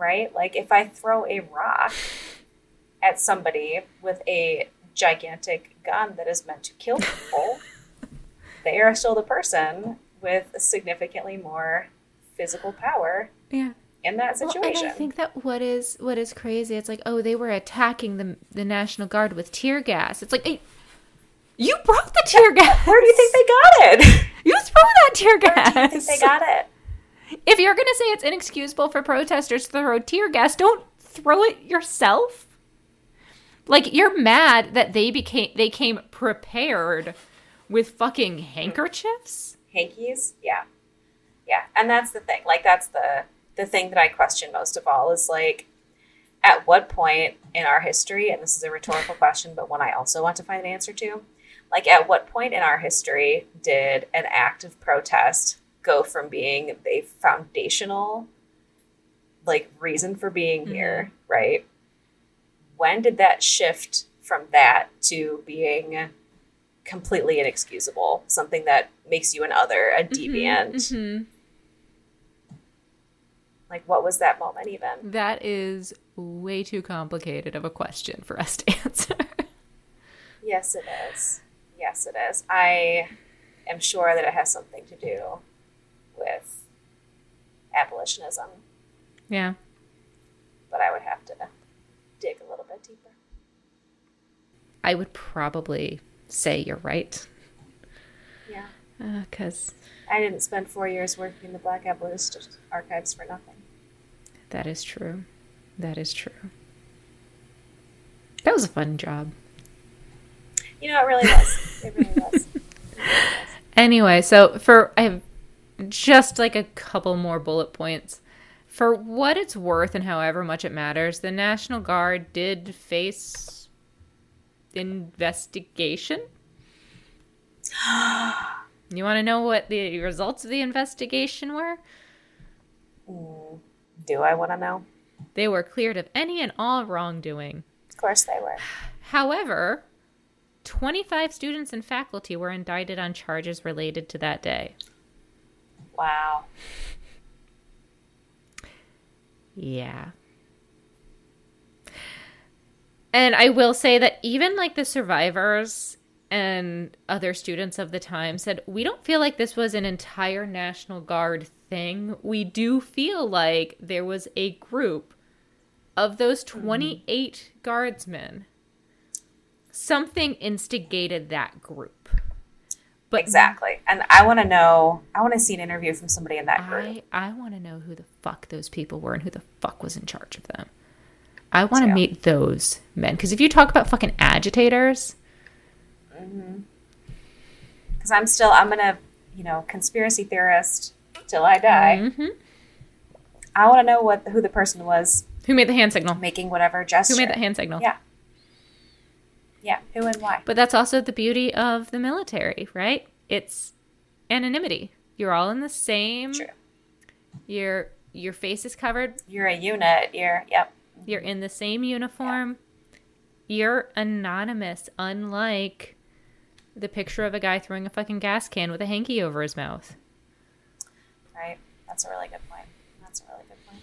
right? Like if I throw a rock at somebody with a gigantic gun that is meant to kill people, they are still the person with significantly more physical power. Yeah. In that situation, well, and I think that what is what is crazy. It's like, oh, they were attacking the the National Guard with tear gas. It's like, hey, you brought the tear gas. Where do you think they got it? You threw that tear gas. Where do you think they got it? If you're going to say it's inexcusable for protesters to throw tear gas, don't throw it yourself. Like you're mad that they became they came prepared with fucking mm. handkerchiefs? Hankies? Yeah. Yeah. And that's the thing. Like that's the the thing that I question most of all is like at what point in our history, and this is a rhetorical question, but one I also want to find an answer to, like at what point in our history did an act of protest go from being a foundational like reason for being mm-hmm. here, right? When did that shift from that to being completely inexcusable, something that makes you an other, a mm-hmm, deviant? Mm-hmm. Like, what was that moment even? That is way too complicated of a question for us to answer. Yes, it is. Yes, it is. I am sure that it has something to do with abolitionism, yeah. but I would have to dig a little bit deeper. I would probably say you're right. Yeah. Uh, because I didn't spend four years working in the Black Abolitionist Archives for nothing. That is true. That is true. That was a fun job. You know, it really was. It really was. It really was. Anyway, so for I have just like a couple more bullet points. For what it's worth and however much it matters, the National Guard did face investigation. You want to know what the results of the investigation were? Mm, Do I want to know? They were cleared of any and all wrongdoing. Of course they were. However, 25 students and faculty were indicted on charges related to that day. Wow. Yeah. And I will say that even like the survivors and other students of the time said, we don't feel like this was an entire National Guard thing. We do feel like there was a group of those mm-hmm. 28 guardsmen. Something instigated that group. But Exactly. And I want to know, I want to see an interview from somebody in that group. I, I want to know who the fuck those people were and who the fuck was in charge of them. I want to too. meet those men. Because if you talk about fucking agitators, mm-hmm. Because I'm still, I'm going to, you know, conspiracy theorist till I die. Mhm. I want to know what who the person was who made the hand signal? making whatever gesture. Who made that hand signal? Yeah. Yeah. Who and why? But that's also the beauty of the military, right? It's anonymity. You're all in the same. True. Your your face is covered. You're a unit. You're, yep. You're in the same uniform. You're anonymous, unlike the picture of a guy throwing a fucking gas can with a hanky over his mouth. Right. That's a really good point. That's a really good point.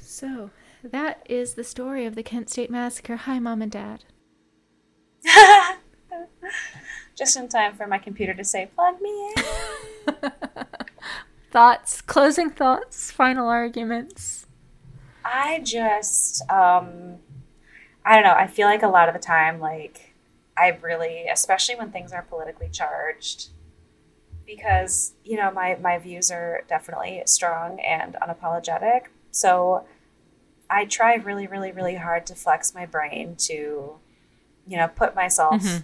So that is the story of the Kent State Massacre. Hi, mom and dad. Just in time for my computer to say, plug me in. Thoughts, closing thoughts, final arguments. I just, um, I don't know. I feel like a lot of the time, like, I really, especially when things are politically charged, because, you know, my, my views are definitely strong and unapologetic. So I try really, really, really hard to flex my brain to, you know, put myself Mhm.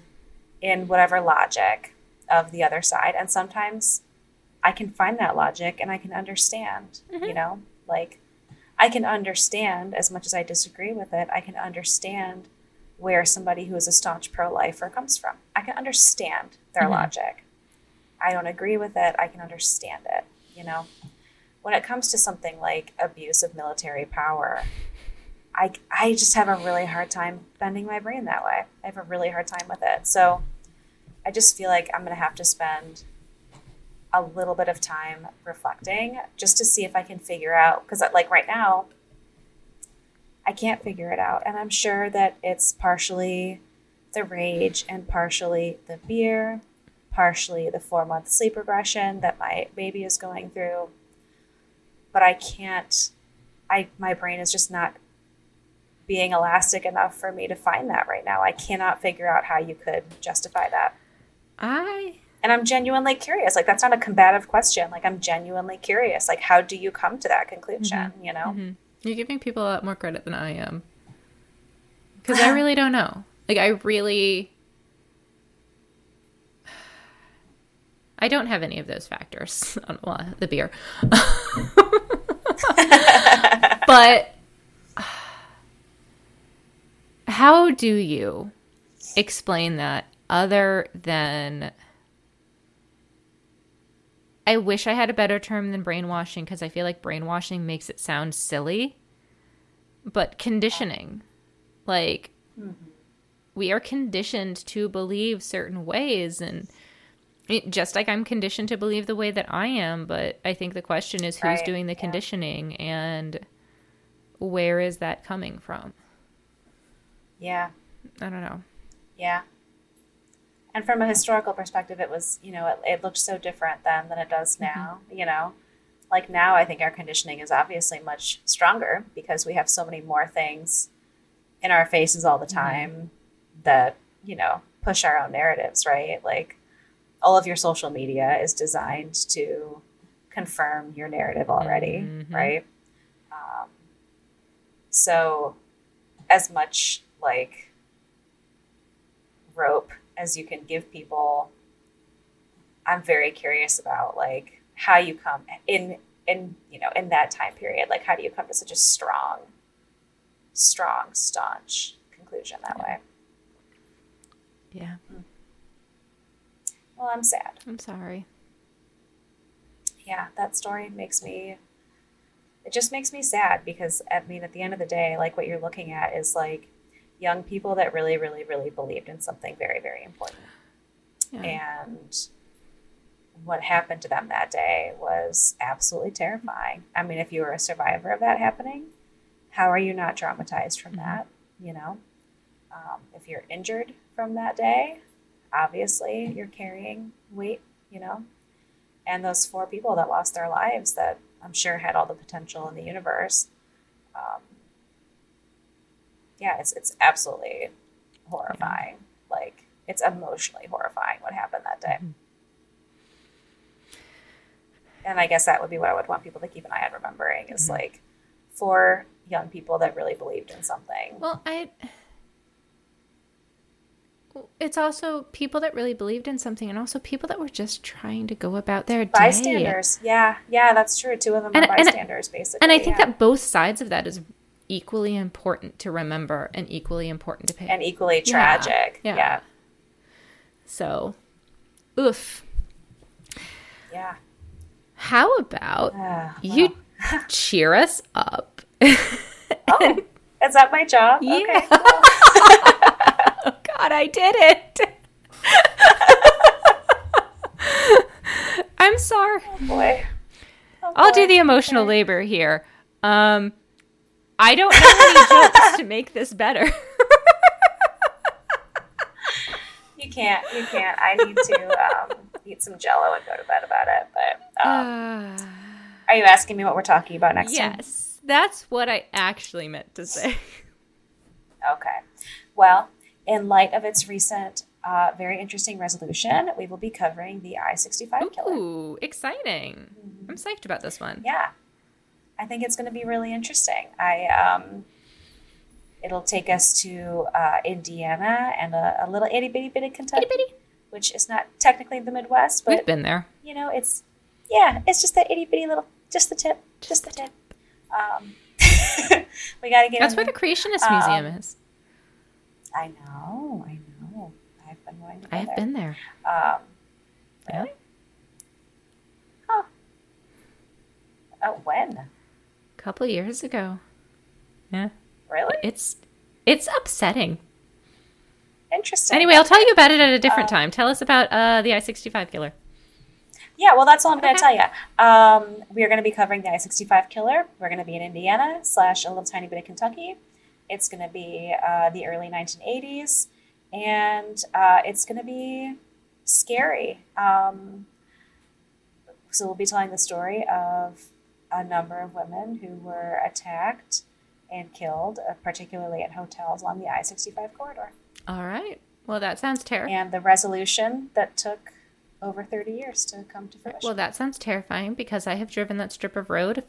in whatever logic of the other side. And sometimes I can find that logic and I can understand, you know, like I can understand as much as I disagree with it, I can understand where somebody who is a staunch pro lifer comes from. I can understand their Mhm. logic. I don't agree with it, I can understand it, you know. When it comes to something like abuse of military power, I, I just have a really hard time bending my brain that way. I have a really hard time with it. So I just feel like I'm going to have to spend a little bit of time reflecting just to see if I can figure out because like right now I can't figure it out and I'm sure that it's partially the rage and partially the beer, partially the 4 month sleep regression that my baby is going through. But I can't I my brain is just not being elastic enough for me to find that right now. I cannot figure out how you could justify that. I And I'm genuinely curious. Like that's not a combative question. Like I'm genuinely curious. Like how do you come to that conclusion? You know? Mhm. You're giving people a lot more credit than I am. Because I really don't know. Like, I really. I don't have any of those factors. Well, the beer. but. How do you explain that other than. I wish I had a better term than brainwashing because I feel like brainwashing makes it sound silly. But conditioning. Like, mm-hmm. we are conditioned to believe certain ways. And just like I'm conditioned to believe the way that I am. But I think the question is who's Right, doing the yeah. conditioning and where is that coming from? Yeah. I don't know. Yeah. And from a historical perspective, it was, you know, it, it looked so different then than it does mm-hmm. now, you know. Like now, I think our conditioning is obviously much stronger because we have so many more things in our faces all the mm-hmm. time that, you know, push our own narratives, right? Like all of your social media is designed to confirm your narrative already, Mhm. right? Um, so, as much like rope as you can give people, I'm very curious about like how you come in in you know in that time period. Like, how do you come to such a strong, strong, staunch conclusion that way? Yeah. Well, I'm sad. I'm sorry. yeah, that story makes me. It just makes me sad because I mean, at the end of the day, like what you're looking at is like young people that really, really, really believed in something very, very important, Yeah. and what happened to them that day was absolutely terrifying. I mean, if you were a survivor of that happening, how are you not traumatized from Mhm. that? You know, um, if you're injured from that day, obviously you're carrying weight. You know, and those four people that lost their lives that I'm sure had all the potential in the universe. Um, yeah, it's it's absolutely horrifying. Like it's emotionally horrifying what happened that day. Mhm. And I guess that would be what I would want people to keep an eye on remembering is Mhm. like for young people that really believed in something. Well, I. It's also people that really believed in something, and also people that were just trying to go about their day. bystanders. Yeah, yeah, that's true. Two of them And- are and- bystanders, basically. And I think yeah. that both sides of that is equally important to remember and equally important to pay. and equally tragic. yeah. yeah. so, oof. yeah. How about Ah, you cheer us up? Oh, is that my job? Yeah. Okay. oh God, I did it. I'm sorry. Oh boy. Oh, I'll do the emotional labor here. Um, I don't know any jokes to make this better. You can't. You can't. I need to um, eat some Jello and go to bed about it. But um, Uh, are you asking me what we're talking about next time? yes, that's what I actually meant to say. Okay. Well, in light of its recent, uh, very interesting resolution, we will be covering the I-65 killer. Ooh, exciting! I'm psyched about this one. Yeah, I think it's going to be really interesting. I um, it'll take us to uh, Indiana and a, a little itty bitty bit of Kentucky, Itty bitty. which is not technically the Midwest, but We've been there. you know, it's yeah, it's just that itty bitty little, just the tip, just the tip. Um, we got to get. That's where the. Creationist Um, Museum is. I know, I know. I've been wanting to go I have there. been there. Um, Yeah. really? Huh. Oh, when? A couple years ago. Yeah. Really? It's it's upsetting. Interesting. Anyway, I'll tell you about it at a different Uh, time. Tell us about uh, the I-65 killer. Yeah, well, that's all I'm going to tell you. Um, we are going to be covering the I-65 killer. We're going to be in Indiana slash a little tiny bit of Kentucky. It's going to be uh, the early 1980s, and uh, it's going to be scary. Um, so we'll be telling the story of a number of women who were attacked and killed, uh, particularly at hotels along the I-65 corridor, All right. Well, that sounds terrifying. and the resolution that took over 30 years to come to fruition. Well, that sounds terrifying because I have driven that strip of road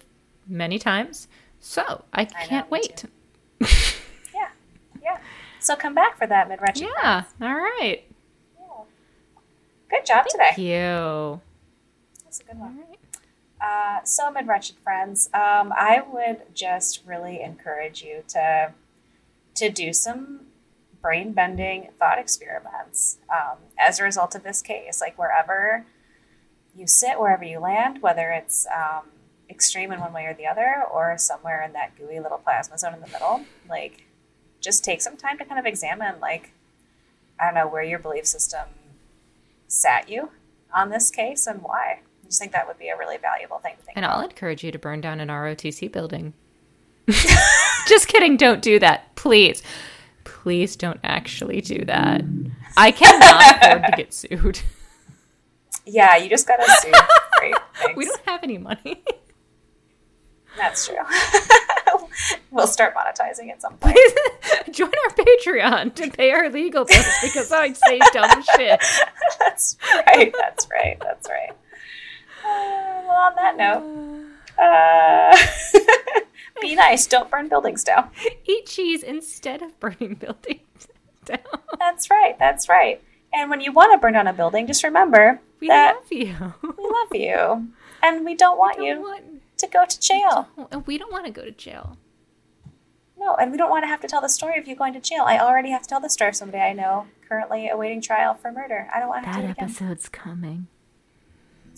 many times. So I I can't know, wait. too. Yeah, yeah. So come back for that mid. Yeah. All right. Yeah. Good job today. Thank today. you. That's a good one. right. Uh, so mid wretched friends, um, I would just really encourage you to to do some brain bending thought experiments um, as a result of this case. Like wherever you sit, wherever you land, whether it's um, extreme in one way or the other, or somewhere in that gooey little plasma zone in the middle, like just take some time to kind of examine, like, I don't know, where your belief system sat you on this case and why. I just think that would be a really valuable thing to think And about. I'll encourage you to burn down an ROTC building. Just kidding. Don't do that, please. Please don't actually do that. I cannot afford to get sued. Yeah, you just gotta sue. Great. We don't have any money. That's true. we'll start monetizing at some point. Join our Patreon to pay our legal bills because I say dumb shit. That's right. That's right. That's right. Uh, well, on that note, uh, be nice. Don't burn buildings down. Eat cheese instead of burning buildings down. That's right. That's right. And when you want to burn down a building, just remember We that love you. we love you, and we don't want We you don't want- to go to jail. And we don't want to go to jail. No, and we don't want to have to tell the story of you going to jail. I already have to tell the story of somebody I know currently awaiting trial for murder. I don't want to do it again. episode's coming.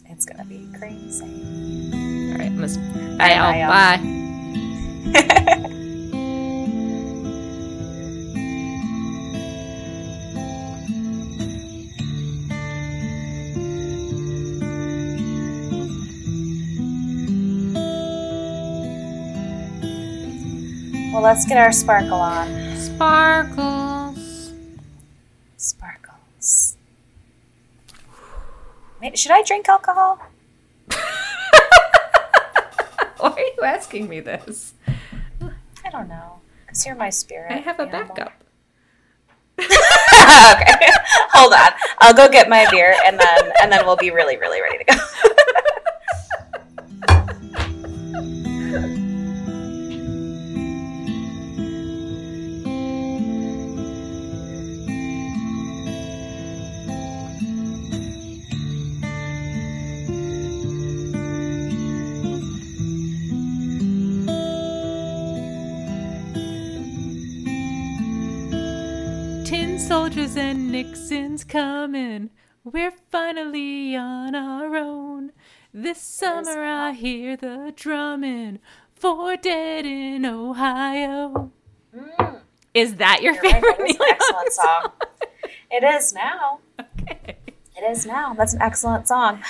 It's gonna be crazy. All right, must. Bye, Bye, y'all. y'all. Bye. Well, let's get our sparkle on. Sparkles. Sparkles. Wait, Should I drink alcohol? Why are you asking me this? I don't know. Because you're my spirit. I have a animal. backup. okay. Hold on. I'll go get my beer and then and then we'll be really, really ready to go. Soldiers and Nixon's coming. We're finally on our own. This summer I hear the drumming for dead in Ohio. Mm. Is that your You're favorite an Neil excellent song. It is now. Okay. It is now. That's an excellent song.